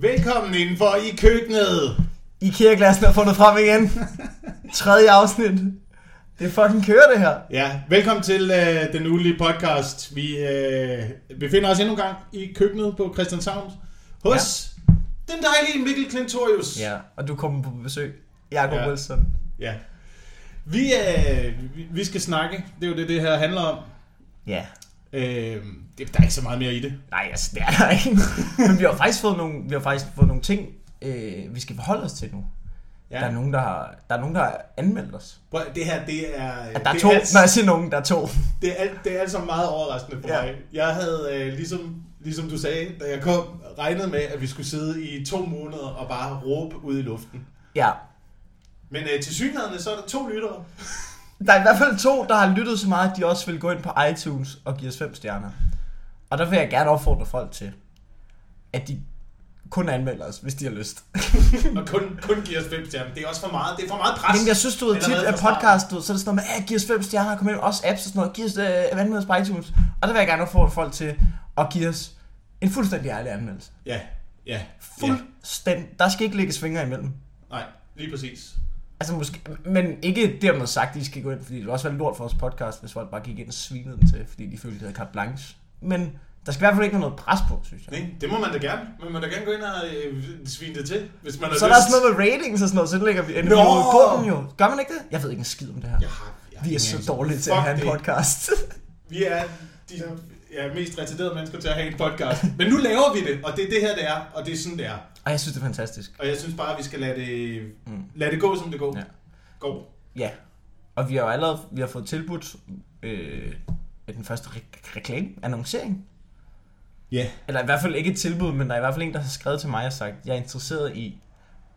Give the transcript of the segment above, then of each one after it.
Velkommen indenfor i køkkenet. IKEA-glassen er fundet frem igen. Tredje afsnit. Det er fucking kører det her. Ja, velkommen til øh, den ugenlige podcast. Vi øh, befinder os endnu en gang i køkkenet på Christianshavn hos ja. den dejlige Mikkel Klintorius. Ja, og du kommer på besøg. Jakob Ja. ja. Wilson. ja. Vi, øh, vi- vi skal snakke. Det er jo det, det her handler om. Ja. Øh, det, der er ikke så meget mere i det. Nej, altså, det er der ikke. Men vi har faktisk fået nogle, vi har faktisk fået nogle ting, øh, vi skal forholde os til nu. Ja. Der, er nogen, der, har, der er nogen, der har anmeldt os. Prøv, det her, det er... At der er to. alt- Når jeg siger nogen, der er to. Det er, alt, det er altså meget overraskende for Ja. mig. Jeg havde, øh, ligesom, ligesom du sagde, da jeg kom, regnet med, at vi skulle sidde i to måneder og bare råbe ud i luften. Ja. Men øh, til synligheden, så er der to lyttere. Der er i hvert fald to, der har lyttet så meget, at de også vil gå ind på iTunes og give os fem stjerner. Og der vil jeg gerne opfordre folk til, at de kun anmelder os, hvis de har lyst. og kun, kun giver os fem stjerner. Det er også for meget. Det er for meget pres. Jamen, jeg synes, du ved, tit at podcast, du så er det sådan noget med, at giv os fem stjerner, kom ind, også apps og sådan noget, giv os øh, anmeldelse på iTunes. Og der vil jeg gerne opfordre folk til at give os en fuldstændig ærlig anmeldelse. Ja, ja. ja. Fuldstændig. Der skal ikke ligge fingre imellem. Nej, lige præcis. Altså måske, men ikke dermed sagt, at I skal gå ind, fordi det ville også være lort for vores podcast, hvis folk bare gik ind og svinede den til, fordi de følte, de havde carte blanche. Men der skal i hvert fald ikke noget pres på, synes jeg. Nej, det må man da gerne. Man må da gerne gå ind og øh, svine det til, hvis man har Så er der lyst. også noget med ratings og sådan noget, så lægger vi en Nå! review på den jo. Gør man ikke det? Jeg ved ikke en skid om det her. Jeg har, jeg har Vi er så dårlige til at have en det. podcast. Vi er de ja, mest retarderede mennesker til at have en podcast. Men nu laver vi det, og det er det her, det er, og det er sådan, det er. Og jeg synes, det er fantastisk. Og jeg synes bare, at vi skal lade det, Mm. lade det gå, som det går. Ja. Går. Ja, og vi har jo allerede vi har fået tilbudt øh, den første re- reklame, annoncering. Ja. Eller i hvert fald ikke et tilbud, men der er i hvert fald en, der har skrevet til mig og sagt, jeg er interesseret i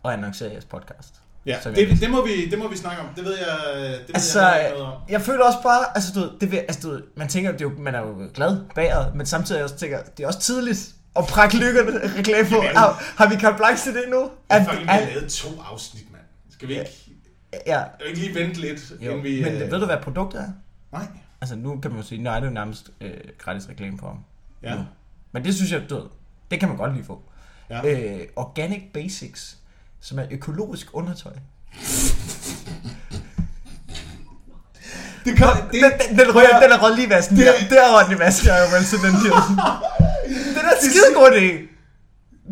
at annoncere jeres podcast. Ja, jeg det, det, må vi, det må vi snakke om. Det ved jeg, det ved Altså, jeg noget om. jeg føler også bare, altså du ved, det vil, altså, du ved man tænker, det er jo, man er jo glad bagret, men samtidig også tænker, det er også tidligt at prakke lykkerne reklame på. Er jo- Har, har vi carte blanche til det nu? Vi Er- har er- lavet to afsnit, mand. Skal vi ikke, Ja, vi ikke lige vente lidt, jo. inden vi... men øh, ved du, hvad produktet er? Nej. Altså nu kan man jo sige, nej, det er jo nærmest øh, gratis reklame for ham. Ja. Nu. Men det synes jeg, du ved, det kan man godt lige få. Ja. Øh, Organic Basics, som er økologisk undertøj. Det kan, det, Den, den, den, rører, den er røget lige i vasken. Det- Det, der er røget i vasken, jeg vel til den her. Det er da skide god idé.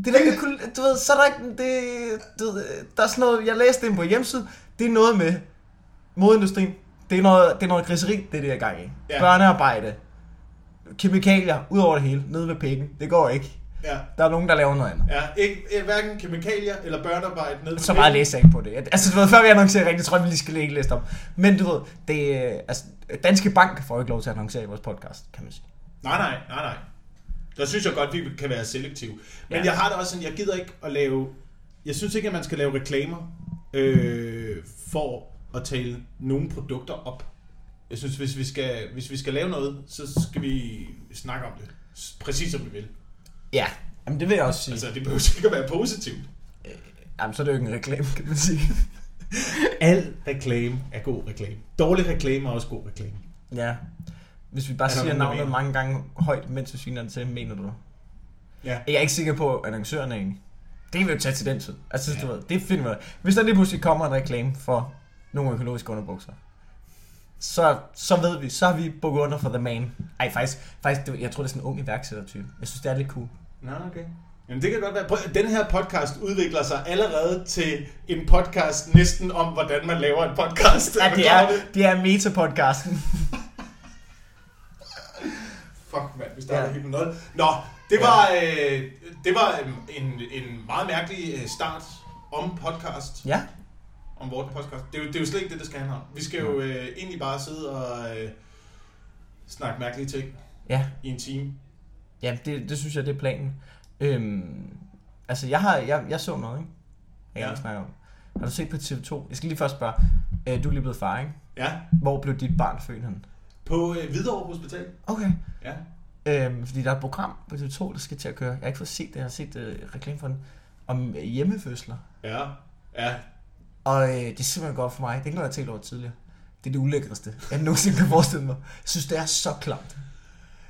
Det der, øko- du ved, så er der ikke, det, du ved, der er sådan noget, jeg læste det på hjemmeside, det er noget med modindustrien. Det er noget, det er noget griseri, det er det, jeg er gang i. Ja. Børnearbejde, kemikalier, ud over det hele, nede ved pikken. Det går ikke. ja, Der er nogen, der laver noget andet. ja, ikke, hverken kemikalier eller børnearbejde ned på Så meget læser jeg ikke på det. Altså, du ved, før vi annoncerer rigtigt, tror jeg, vi lige skal lægge liste op. Men du ved, det er, altså, Danske Bank får ikke lov til at annoncere i vores podcast, kan man sige. Nej, nej, nej, nej. Der synes jeg godt, vi kan være selektive. Men ja. Jeg har det også sådan, jeg gider ikke at lave... Jeg synes ikke, at man skal lave reklamer øh, for at tale nogle produkter op. Jeg synes, hvis vi, skal, hvis vi skal lave noget, så skal vi snakke om det. Præcis som vi vil. Ja, jamen det vil jeg også sige. Altså, det behøver ikke at være positivt. Jamen, så er det jo ikke en reklame, kan man sige. Al reklame er god reklame. Dårlig reklame er også god reklame. ja. Hvis vi bare der siger navnet mange gange højt, mens vi sviner det til, mener du? Ja. Jeg er ikke sikker på, at annoncøren er enig. Det kan vi jo tage til den tid. Altså, Ja. du ved, det finder vi. Hvis der lige pludselig kommer en reklame for nogle økologiske underbukser, så, så ved vi, så har vi bukket under for the man. Ej, faktisk, faktisk det, jeg tror, det er sådan en ung iværksættertype. Jeg synes, det er lidt cool. Nå, okay. Jamen det kan godt være. Prøv, den her podcast udvikler sig allerede til en podcast næsten om, hvordan man laver en podcast. Ja, det er, det er meta-podcasten. Fuck, mand, vi starter Ja. helt med noget. Nå, det var, øh, det var øh, en, en meget mærkelig øh, start om podcast. Ja. Om vores podcast. Det er, jo, det er jo slet ikke det, det skal handle om. Vi skal jo øh, egentlig bare sidde og øh, snakke mærkelige ting Ja, i en time. ja det, det synes jeg, det er planen. Øhm, altså, jeg, har, jeg, jeg så noget, ikke? Jeg Ja. ja. snakke om. Har du set på TV2? Jeg skal lige først spørge. Øh, du er lige blevet far, ikke? Ja, Hvor blev dit barn født hen? På øh, Hvidovre Hospital. Okay. Ja. Øhm, fordi der er et program på TV2, der skal til at køre. Jeg har ikke fået set det, jeg har set øh, reklame for den. Om øh, hjemmefødsler. Ja, ja. Og øh, det er simpelthen godt for mig. Det er ikke noget, jeg har tænkt over tidligere. Det er det ulækreste, jeg nogensinde kan forestille mig. Jeg synes, det er så klamt.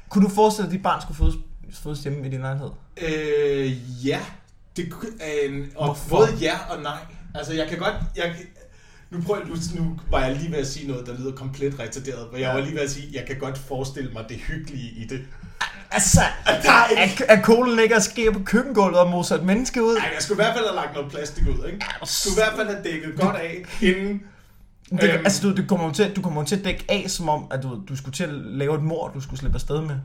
Kunne du forestille dig, at dit barn skulle fødes, fødes hjemme i din lejlighed? Øh, ja, Det, øh, og Hvorfor? både ja og nej. Altså, jeg kan godt... Jeg, nu, prøver, nu, nu var jeg lige ved at sige noget, der lyder komplet retarderet, men jeg var lige ved at sige, jeg kan godt forestille mig det hyggelige i det. Altså, der er ikke- er, er kolen ikke at ske på køkkengulvet og mose et menneske ud? Ej, jeg skulle i hvert fald have lagt noget plastik ud, ikke? Jeg skulle i hvert fald have dækket godt af, inden... Det, Øhm. altså, du, du, kommer til, du kommer til at dække af, som om, at du, du skulle til at lave et mor, du skulle slippe afsted med.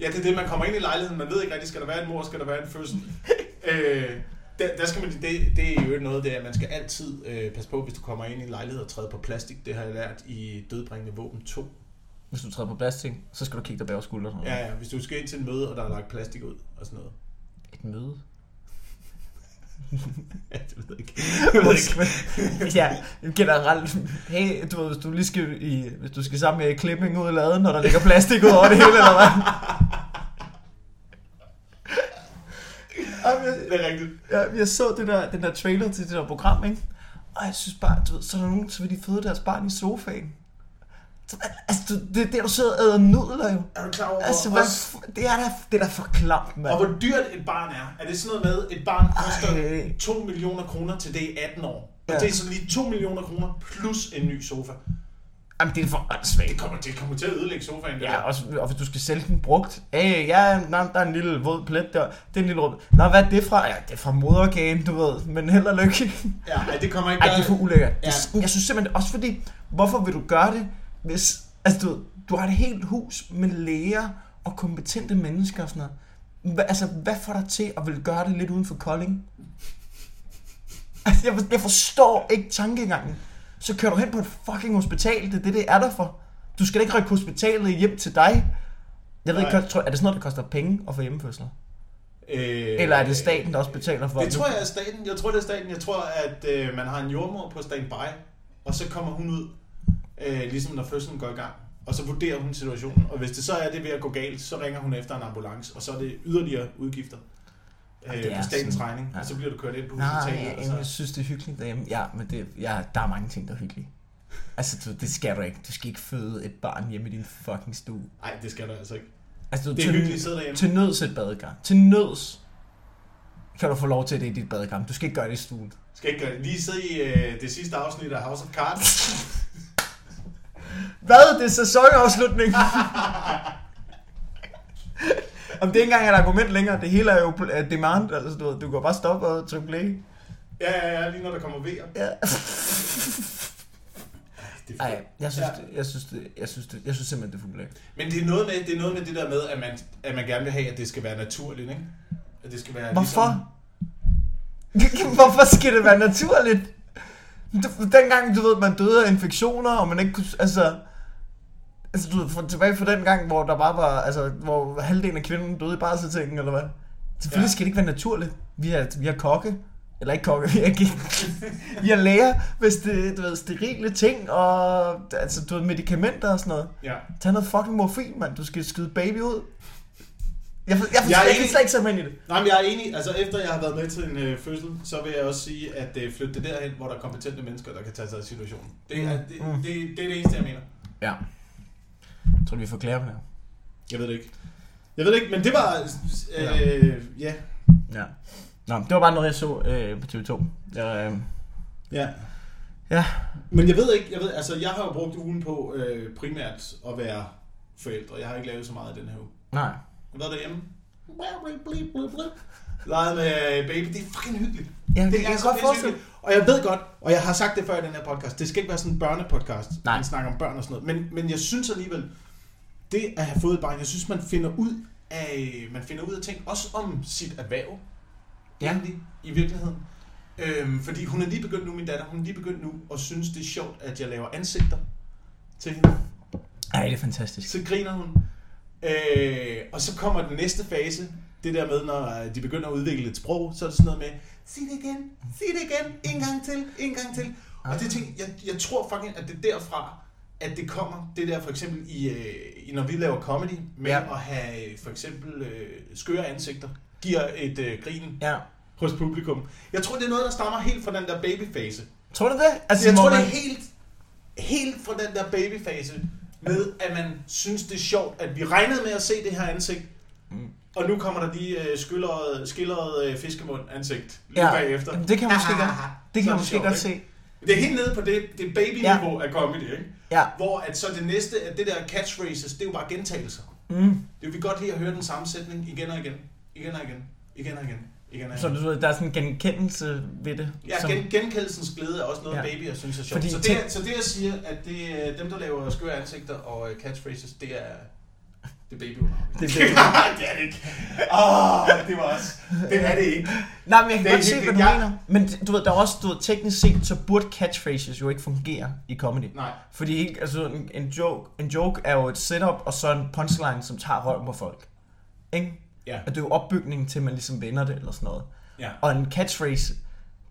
Ja, det er det, man kommer ind i lejligheden, man ved ikke rigtig, skal der være en mor, skal der være en fødsel. øh, der, der skal man, det, det er jo noget, det er, at man skal altid øh, passe på, hvis du kommer ind i en lejlighed og træder på plastik. Det har jeg lært i Dødbringende Våben 2. Hvis du træder på plastik, så skal du kigge dig bag skulderen. Ja, ja, hvis du skal ind til en møde, og der er lagt plastik ud og sådan noget. Et møde. Ja, det ved jeg ikke. Jeg ved ikke. ja, generelt. Hey, du ved, hvis du lige skal, i, hvis du skal sammen med klipping ud i laden, når der ligger plastik ud over det hele, eller hvad? Jeg, Det er rigtigt. jeg, jeg så det der, den der trailer til det der program, ikke? Og jeg synes bare, du ved, så er der nogen, så vil de føde deres barn i sofaen. Så, altså, du, det er du sidder og æder nudler jo. Er du klar over, Altså, hvad, også, det er da, det er da for klamt, mand. og hvor dyrt et barn er? Er det sådan noget med, et barn koster Ej. 2 millioner kroner til det er 18 år? Og Ja. det er så lige 2 millioner kroner plus en ny sofa. Jamen, det er for åndssvagt. Det kommer, det kommer til at ødelægge sofaen. Ja, der. også, og hvis du skal sælge den brugt. Hey, ja, nej, der er en lille våd plet der. Det er en lille rød. Nå, hvad er det fra? Ja, det er fra moderorgan, du ved. Men held og lykke. Ja, ej, det kommer ikke Ej, det er for ulækkert. Ja. Ja. Jeg synes simpelthen, også fordi, hvorfor vil du gøre det, hvis, altså du, ved, du har et helt hus med læger og kompetente mennesker og sådan noget. Hva, altså, hvad får dig til at vil gøre det lidt uden for Kolding? Altså, jeg, jeg forstår ikke tankegangen. Så kører du hen på et fucking hospital, det er det, det er der for. Du skal ikke rykke hospitalet hjem til dig. Jeg ved ikke, tror, er det sådan noget, der koster penge at få hjemmefødsler? Øh, Eller er det staten, der også betaler for Det tror jeg er staten. Jeg tror, det er staten. Jeg tror, at øh, man har en jordmor på standby, og så kommer hun ud, øh, ligesom når fødslen går i gang. Og så vurderer hun situationen. Og hvis det så er det ved at gå galt, så ringer hun efter en ambulance, og så er det yderligere udgifter øh, på statens sådan- regning. ja. Og så bliver du kørt ind på Nej, hospitalet. jeg, og jeg så... synes, det er hyggeligt derhjemme. Ja, men det, ja, der er mange ting, der er hyggelige. Altså, du, det skal du ikke. Du skal ikke føde et barn hjemme i din fucking stue. Nej, det skal du altså ikke. Altså, du, Det er til, hyggeligt at sidde derhjemme. til nøds et badekar. Til nøds kan du få lov til det i dit badekar. Du skal ikke gøre det i stuen. Skal ikke gøre det. Lige sidde i øh, det sidste afsnit af House of Cards. Hvad? Det er sæsonafslutning. Om det ikke engang er et argument længere, det hele er jo er demand, altså du, ved, du kan bare stoppe og trykke play. ja, ja, ja, lige når der kommer vejer. Ja. Det er Ej, fedt. jeg synes, Ja. det, jeg synes, det, jeg synes, det, jeg synes simpelthen, det er fuldt Men det er, noget med, det er noget med det der med, at man, at man gerne vil have, at det skal være naturligt, ikke? At det skal være Hvorfor? Hvorfor skal det være naturligt? Du- Dengang, du ved, man døde af infektioner, og man ikke kunne, altså... Altså, du ved, tilbage fra den gang, hvor der bare var, altså, hvor halvdelen af kvinden døde i barselssengen, eller hvad? Selvfølgelig Ja. skal det ikke være naturligt. Vi har, vi har kokke, eller ikke kokke, vi har, vi har læger, hvis det, du ved, sterile ting, og altså, du ved, medicamenter og sådan noget. Ja. Tag noget fucking morfin, mand. Du skal skyde baby ud. Jeg, for, jeg, for, Jeg er jeg, enig. slet ikke ind i det. Nej, men jeg er enig. Altså, efter jeg har været med til en øh, fødsel, så vil jeg også sige, at øh, flytte det derhen, hvor der er kompetente mennesker, der kan tage sig af situationen. Det er, det, Mm. det, det, er det eneste, jeg mener. Ja. Jeg tror, vi får klæder på det. Jeg ved det ikke. Jeg ved det ikke, men det var... Øh, ja. Ja. Nå, det var bare noget, jeg så øh, på TV2. Jeg, øh, ja. ja. Men jeg ved ikke, jeg ved, altså jeg har jo brugt ugen på øh, primært at være forældre. Jeg har ikke lavet så meget i den her uge. Nej. Jeg har været derhjemme. Leget med baby. Det er fucking hyggeligt. Ja, det er så pisse hyggeligt. Og jeg ved godt, og jeg har sagt det før i den her podcast, det skal ikke være sådan en børnepodcast, Nej. man snakker om børn og sådan noget. Men, men jeg synes alligevel, det at have fået et barn, jeg synes, man finder ud af, man finder ud af ting, også om sit erhverv, Ja. egentlig, i virkeligheden. Øhm, fordi hun er lige begyndt nu, min datter, hun er lige begyndt nu, og synes, det er sjovt, at jeg laver ansigter til hende. Ej, det er fantastisk. Så griner hun. Øh, og så kommer den næste fase, det der med, når de begynder at udvikle et sprog, så er det sådan noget med, sig det igen, sig det igen, en gang til, en gang til. Og det ting, jeg, jeg tror fucking, at det er derfra, at det kommer, det der for eksempel i, øh, i når vi laver comedy, med Ja. at have øh, for eksempel øh, skøre ansigter, giver et øh, grin Ja. hos publikum. Jeg tror, det er noget, der stammer helt fra den der babyfase. Tror du det? Altså, jeg tror, det man- er helt, helt fra den der babyfase, med at man synes, det er sjovt, at vi regnede med at se det her ansigt. Og nu kommer der lige øh, skildret, skildret øh, fiskemund ansigt lige Ja, bagefter. Jamen, det kan jeg måske godt, det kan jeg måske sjovt, godt se. Det er helt nede på det, det baby-niveau af comedy, ikke? Ja. Hvor at så det næste, at det der catchphrases, det er jo bare gentagelser. Mm. Det vil vi godt lide at høre den samme sætning igen og igen. Igen og igen. Igen og igen. Igen og Så igen. du ved, der er sådan en genkendelse ved det. Ja, som- gen, genkendelsens glæde er også noget, Ja. ja. baby jeg synes er sjovt. Fordi så, det, er- så det jeg siger, at det, er dem, der laver skøre ansigter og øh, catchphrases, det er, det er baby Det er det, det er det ikke. Åh, oh, det var også. Det er det ikke. Nej, men jeg kan Det godt se, helt- hvad du jeg- mener. Men du ved, der er også, du ved, teknisk set, så burde catchphrases jo ikke fungere i comedy. Nej. Fordi ikke, altså, en, en, joke, en joke er jo et setup, og så en punchline, som tager røven på folk. Ikke? Ja. Og det er jo opbygningen til, at man ligesom vender det, eller sådan noget. Ja. Og en catchphrase,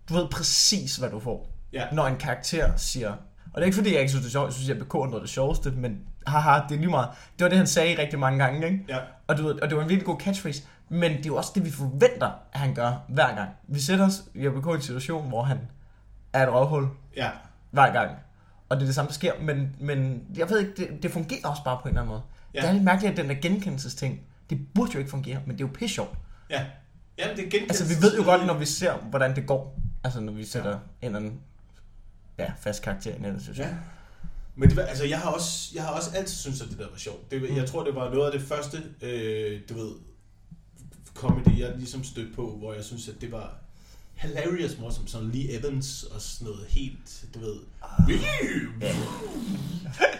du ved præcis, hvad du får. Ja. Når en karakter siger... Og det er ikke fordi, jeg ikke synes, det er sjovt. Jeg synes, at BK er noget af det sjoveste, men haha, det er lige meget. Det var det, han sagde rigtig mange gange, ikke? Ja. Og, du ved, og det var en virkelig god catchphrase. Men det er jo også det, vi forventer, at han gør hver gang. Vi sætter os i BK i en situation, hvor han er et røvhul Ja. hver gang. Og det er det samme, der sker. Men, men jeg ved ikke, det, det fungerer også bare på en eller anden måde. Ja. Det er lidt mærkeligt, at den der genkendelsesting, det burde jo ikke fungere, men det er jo pisse sjovt. Ja. Jamen, det er Altså, vi ved jo godt, når vi ser, hvordan det går. Altså, når vi sætter ja. en eller anden ja, fast karakter i nettet, synes jeg. Ja. Men det, var- altså, jeg har også, jeg har også altid syntes, at det der var sjovt. Det, Mm. jeg tror, det var noget af det første, øh, du ved, comedy, jeg ligesom stødte på, hvor jeg synes, at det var hilarious morsomt. Sådan Lee Evans og sådan noget helt, du ved.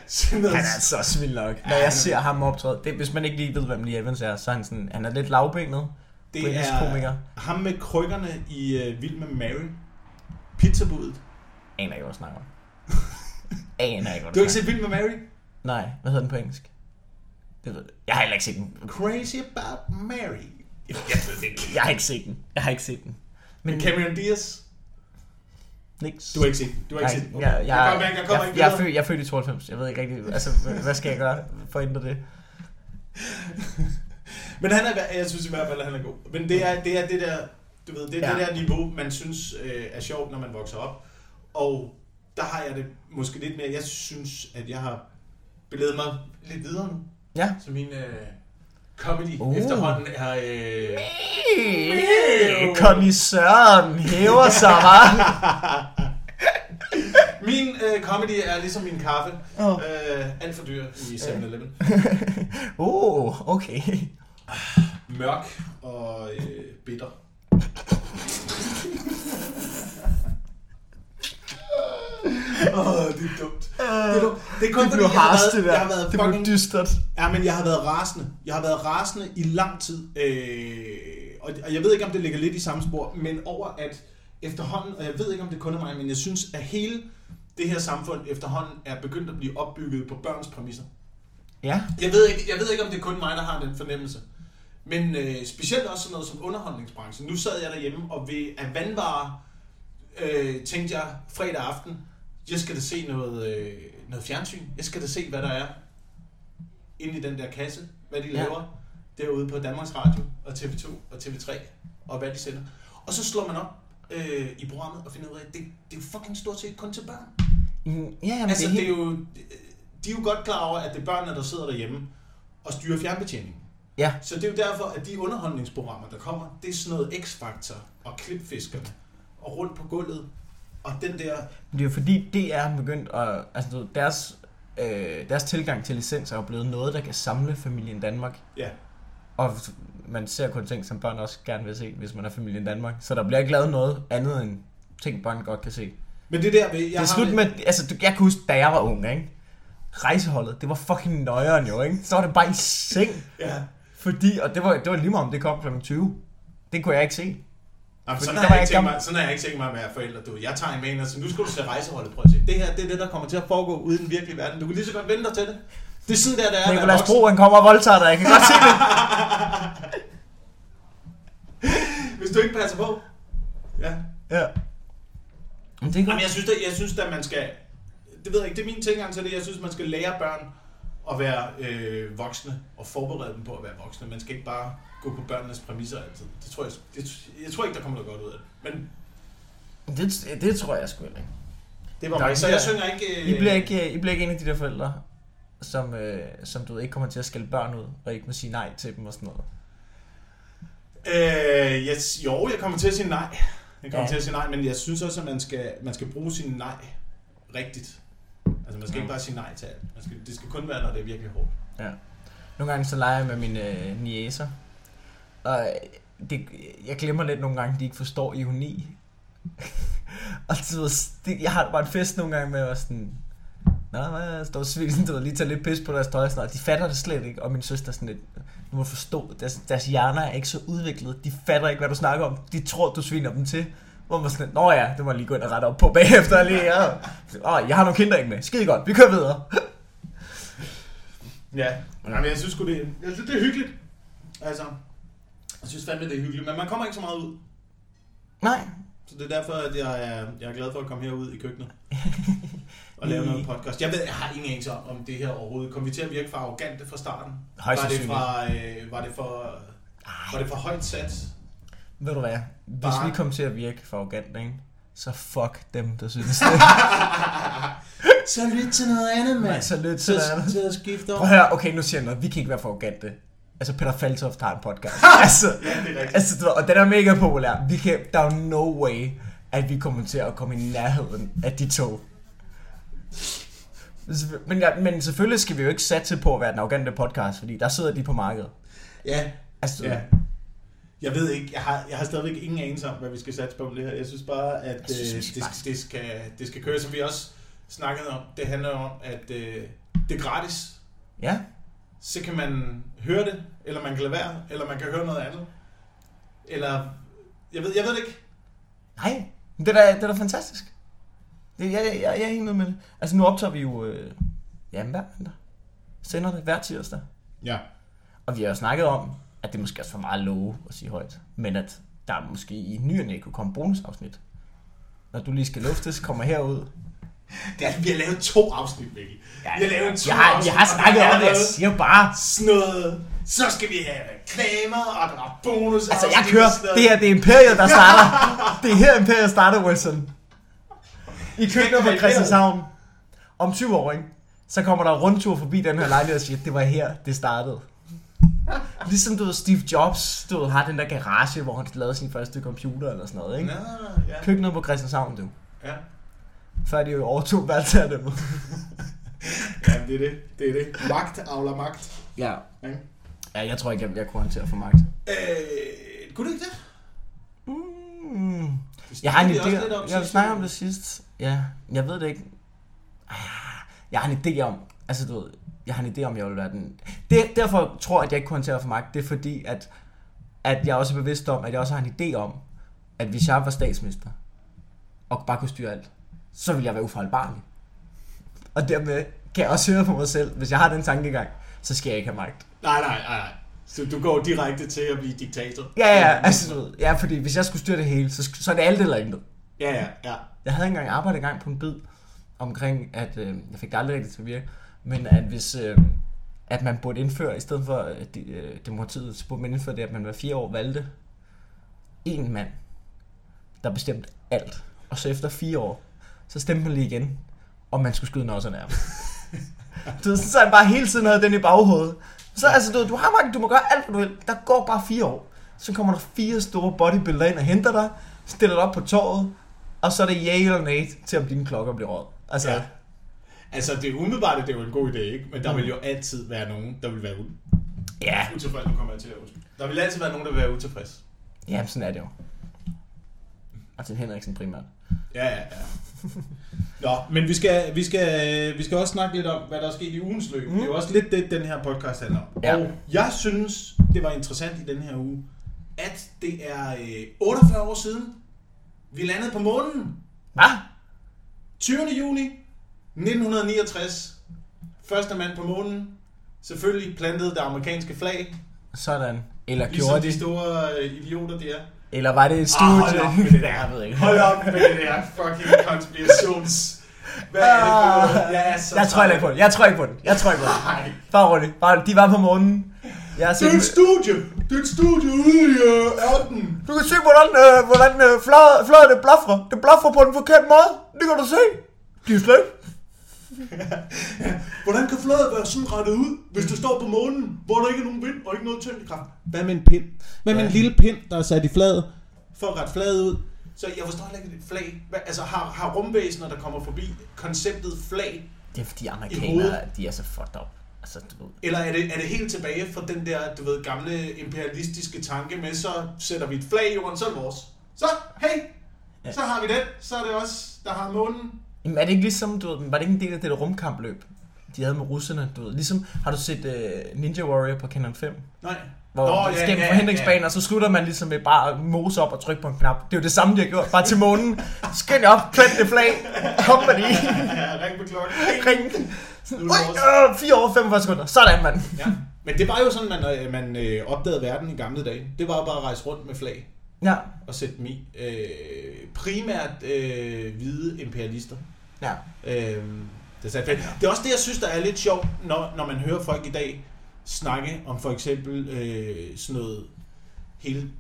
sådan noget. Han er så svild nok. Når jeg ser ham optræde, det, hvis man ikke lige ved, hvem Lee Evans er, så er han sådan, han er lidt lavbenet. det er komiker. ham med krykkerne i uh, Vild med Mary. Pizzabudet. Aner ikke, hvad jeg snakker om. Aner ikke, hvad Du har ikke set Vild med Mary? Nej, hvad hedder den på engelsk? Det ved jeg. Jeg har heller ikke set den. Crazy About Mary. Jeg ved det ikke. Jeg har ikke set den. Jeg har ikke set den. Men Cameron Diaz. niks. Du har ikke set. Du har ikke set jeg, Okay. jeg, jeg, kommer ikke, jeg kommer jeg, jeg, videre. født, jeg er født i 92. Jeg ved ikke rigtig, altså, hvad- hvad skal jeg gøre for at ændre det? Men han er, jeg synes i hvert fald, at han er god. Men det er det, er det der, du ved, det er Ja. det der niveau, man synes øh, er sjovt, når man vokser op. Og der har jeg det måske lidt mere, jeg synes, at jeg har bevæget mig lidt videre nu. Ja. Så min øh, comedy Uh. uh. efterhånden er... Øh, Conny Søren hæver sig, hva'? min øh, comedy er ligesom min kaffe. Åh. Øh, alt for dyr i 7-Eleven. oh, okay. Mørk og øh, bitter. Åh, oh, det er dumt. Det er, dumt. det er kun det fordi, jeg har været, jeg har været det blev dystert. Ja, men jeg har været rasende. Jeg har været rasende i lang tid. Øh, og og jeg ved ikke, om det ligger lidt i samme spor, men over at efterhånden, og jeg ved ikke, om det kun er mig, men jeg synes, at hele det her samfund efterhånden er begyndt at blive opbygget på børns præmisser. Ja. Jeg ved ikke, jeg ved ikke om det er kun mig, der har den fornemmelse. Men øh, specielt også sådan noget som underholdningsbranchen. Nu sad jeg derhjemme, og ved af vandvare øh, tænkte jeg fredag aften, jeg skal da se noget, øh, noget fjernsyn. Jeg skal da se, hvad der er inde i den der kasse, hvad de Ja. laver derude på Danmarks Radio og TV2 og TV3 og hvad de sender. Og så slår man op øh, i programmet og finder ud af, at det, det er jo fucking stort set kun til børn. Mm, Ja, men Altså, det er det er helt... jo, de er jo godt klar over, at det er børnene, der sidder derhjemme og styrer fjernbetjeningen. Ja. Så det er jo derfor, at de underholdningsprogrammer, der kommer, det er sådan noget X-Factor og klipfiskerne og rundt på gulvet. Og den der... Det er jo fordi, det er begyndt at... Altså, deres, øh, deres tilgang til licens er jo blevet noget, der kan samle familien Danmark. Ja, Og man ser kun ting, som børn også gerne vil se, hvis man er familien Danmark. Så der bliver ikke lavet noget andet end ting, børn godt kan se. men det er der, ved- jeg det er slut med... Altså, du- jeg kan huske, da jeg var ung, ikke? Rejseholdet, det var fucking nøjeren jo, ikke? Så var det bare i seng. Ja. Fordi, og det var, det var lige meget om det kom kl. 20. Det kunne jeg ikke se. Jamen, Fordi sådan, har jeg ikke mig, sådan har jeg ikke tænkt mig at være forældre. Du. Jeg tager en med og siger, nu skal du se rejseholdet. Prøv at se. Det her det er det, der kommer til at foregå ude i den virkelige verden. Du kan lige så godt vente dig til det. Det er sådan der, der er voksen. Bro, han kommer og voldtager dig. Jeg kan godt se det. Hvis du ikke passer på. Ja. Ja. Men det er Jamen, godt. jeg synes, at, jeg synes, at man skal... Det ved jeg ikke, det er min tilgang til det. Jeg synes, man skal lære børn at være øh, voksne og forberede dem på at være voksne. Man skal ikke bare gå på børnenes præmisser altid. Det tror jeg, det, jeg tror ikke, der kommer noget godt ud af det. Men Det, det tror jeg sgu ikke. det var Der mig. Så jeg synger ikke... Øh, I bliver ikke, I bliver ikke en af de der forældre, som, øh, som du ved, ikke kommer til at skælde børn ud, og ikke må sige nej til dem og sådan noget. Øh, yes, jo, jeg kommer til at sige nej. Jeg kommer Ja. til at sige nej, men jeg synes også, at man skal, man skal bruge sin nej rigtigt. Altså, man skal ikke bare sige nej til alt. Man skal, det skal kun være, når det er virkelig hårdt. Ja. Nogle gange så leger jeg med mine øh, niæser. Og øh, det, jeg glemmer lidt nogle gange, de ikke forstår ironi. og du det, jeg har bare en fest nogle gange med at sådan... Nå, hvad, står svin, du ved, lige tage lidt pis på deres tøj og sådan. De fatter det slet ikke, og min søster er sådan lidt... Du må forstå, deres, deres hjerner er ikke så udviklet. De fatter ikke, hvad du snakker om. De tror, du sviner dem til. Hvor man sådan Nå ja, det må jeg lige gå ind og rette op på bagefter. Lige, ja. Åh, jeg har nogle kinder ikke med. Skide godt, vi kører videre. Ja, men jeg synes sgu, det, jeg synes, det er hyggeligt. Altså, jeg synes fandme, det er hyggeligt, men man kommer ikke så meget ud. Nej, Så det er derfor, at jeg er, jeg er glad for at komme herud i køkkenet. og lave noget podcast. Jeg ved, jeg har ingen anelse om, om det her overhovedet. Kom vi til at virke for arrogante fra starten? Højst var det fra, øh, var det for, var det for højt sat? Ved du hvad? Hvis Bare- vi kommer til at virke for arrogant, ikke? så fuck dem, der synes det. så lyt til noget andet, Nej, så lyt til noget andet. til at skifte Prøv at høre, okay, nu siger jeg noget. Vi kan ikke være for arrogante. Altså, Peter Faltoft har en podcast. altså, Ja, det er altså, du og den er mega populær. Vi kan, der er jo no way, at vi kommer til at komme i nærheden af de to. Men, ja, men selvfølgelig skal vi jo ikke satse på at være den arrogante podcast, fordi der sidder de på markedet. Ja, Altså, ja. Jeg ved ikke, jeg har, jeg har stadigvæk ingen anelse om, hvad vi skal satse på med det her. Jeg synes bare, at Jeg synes, øh, det, bare- det, skal, det skal køre, som vi også snakkede om. Det handler om, at øh, det er gratis. ja. Så kan man høre det, eller man kan lade være, eller man kan høre noget andet. Eller, jeg ved, jeg ved det ikke. Nej, men det er da, det er da fantastisk. Det, jeg, jeg, jeg er helt med det. Altså nu optager vi jo, øh, ja, hver mandag. Sender det hver tirsdag. Ja. Og vi har jo snakket om, at det måske er for meget love at sige højt. Men at der måske i ny og næ kunne komme bonusafsnit. Når du lige skal luftes, kommer herud. Det er, vi har lavet to afsnit, Mikkel. Ja, vi har lavet to jeg, har, afsnit, jeg har snakket om det, jeg siger bare. Sådan noget. Så skal vi have reklamer, og der er bonus. Altså, jeg kører, det her, det er Imperiet, der starter. det er her, Imperiet starter, Wilson. I køkkenet på Christianshavn. Om 20 år, ikke? Så kommer der rundtur forbi den her lejlighed og siger, det var her, det startede. Ligesom du ved, Steve Jobs, du ved, har den der garage, hvor han lavede sin første computer eller sådan noget, ikke? Nå, ja. Køkkenet på Christianshavn, du. ja. Før de jo overtog valgtagerne. Ja, det er det. Det er det. Magt avler magt. Ja. Ja, jeg tror ikke, jeg, jeg kunne håndtere for magt. Øh, kunne du ikke det? Mm. Jeg har en snakkede idé, om jeg vil sidste snakke om det sidst. Ja, jeg ved det ikke. Ah, Jeg har en idé om, altså du ved, jeg har en idé om, jeg vil være den. Det, derfor tror jeg, at jeg ikke kunne håndtere for magt. Det er fordi, at, at jeg også er bevidst om, at jeg også har en idé om, at hvis jeg var statsminister, og bare kunne styre alt, så ville jeg være ufejlbarlig. Og dermed kan jeg også høre på mig selv, hvis jeg har den tankegang, så skal jeg ikke have magt. Nej, nej, nej, nej. Så du går direkte til at blive diktator? Ja, ja, altså, ja, fordi hvis jeg skulle styre det hele, så, så er det alt eller intet. Ja, ja, ja. Jeg havde engang arbejdet engang på en bid omkring, at øh, jeg fik det aldrig rigtigt til at virke, men at hvis øh, at man burde indføre, i stedet for øh, de, øh, demokratiet, så burde man indføre det, at man hver fire år valgte en mand, der bestemte alt. Og så efter fire år, så stemte man lige igen, om man skulle skyde af ham. du så er han bare hele tiden havde den i baghovedet. Så altså, du, du har magt, du må gøre alt, hvad du vil. Der går bare fire år. Så kommer der fire store bodybuildere ind og henter dig, stiller dig op på torvet, og så er det ja eller nej til om dine klokker bliver råd. Altså, ja. Altså, det er umiddelbart, at det er jo en god idé, ikke? Men der Mm. vil jo altid være nogen, der vil være u- ja. utilfreds. Nu kommer jeg til at huske. Der vil altid være nogen, der vil være utilfreds. Ja, sådan er det jo. Martin Henriksen primært. Ja, ja, ja. Nå, men vi skal, vi, skal, vi skal også snakke lidt om, hvad der er sket i ugens løb. Mm. Det er jo også lidt det, den her podcast handler om. Ja. Og jeg synes, det var interessant i den her uge, at det er øh, 48 år siden, vi landede på månen. Hvad? 20. juni 1969. Første mand på månen. Selvfølgelig plantede det amerikanske flag. Sådan. Eller Ligesom gjorde de de? store øh, idioter, de er. Eller var det et Ah, studie? hold op med det der. jeg ved ikke. Hold op med det der fucking konspirations... Hvad er det for noget? Jeg er så Jeg tror ikke på det. Jeg tror ikke på den. Jeg tror ikke på den. Nej. Bare roligt. Bare, de var på månen. Jeg har Det er et set, studie. Det er et studie ude i øh, ørkenen. du kan se, hvordan, øh, hvordan øh, flaget, flaget det blaffer. Det blaffer på den forkerte måde. Det kan du se. De er slet. Hvordan kan fladet være sådan rettet ud, hvis det står på månen, hvor der ikke er nogen vind og ikke noget tyngdekraft? Hvad med en pind? Hvad med en lille pind, der er sat i fladet, for at rette fladet ud? Så jeg forstår heller ikke det flag. Hvad, altså har, har rumvæsener, der kommer forbi konceptet flag, Det er fordi amerikanere, de er så fucked up. Altså, du ved. eller er det, er det helt tilbage fra den der, du ved, gamle imperialistiske tanke med, så sætter vi et flag i jorden, så er det vores. Så, hey, Ja. så har vi den, så er det os, der har månen. Jamen, er det ikke ligesom, du ved, var det ikke en del af det der rumkampløb, de havde med russerne, du ved? Ligesom, har du set uh, Ninja Warrior på Canon 5? Nej. Hvor Nå, Nå, ja, ja, gennem ja, ja. og så slutter man ligesom med bare at mose op og trykke på en knap. Det er jo det samme, de har gjort. Bare til månen. Skynd op, plant det flag. Company. Ja, ring på klokken. Ring. Det Oj, øh, 4 år, 45 sekunder. Sådan, mand. Ja. Men det var jo sådan, man, øh, man øh, opdagede verden i gamle dage. Det var jo bare at rejse rundt med flag Ja. og sætte dem i. Øh, primært øh, hvide imperialister. Ja. Øh, det, er sandt. det er også det, jeg synes, der er lidt sjovt, når, når man hører folk i dag snakke om for eksempel øh, sådan noget hele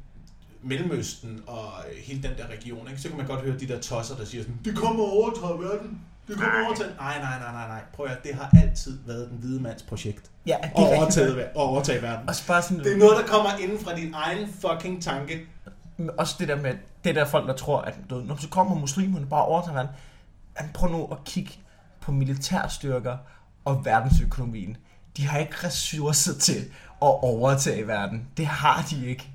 Mellemøsten og øh, hele den der region. Ikke? Så kan man godt høre de der tosser, der siger sådan, det kommer overtager verden. Det kommer og overtager. Nej, nej, nej, nej, nej. Prøv at det har altid været den hvide mands projekt. Ja, det er overtage, at overtage verden. Også bare sådan, Det er noget, der kommer inden fra din egen fucking tanke. også det der med, det der folk, der tror, at du, når så kommer muslimerne bare overtager verden. Men prøv nu at kigge på militærstyrker og verdensøkonomien. De har ikke ressourcer til at overtage verden. Det har de ikke.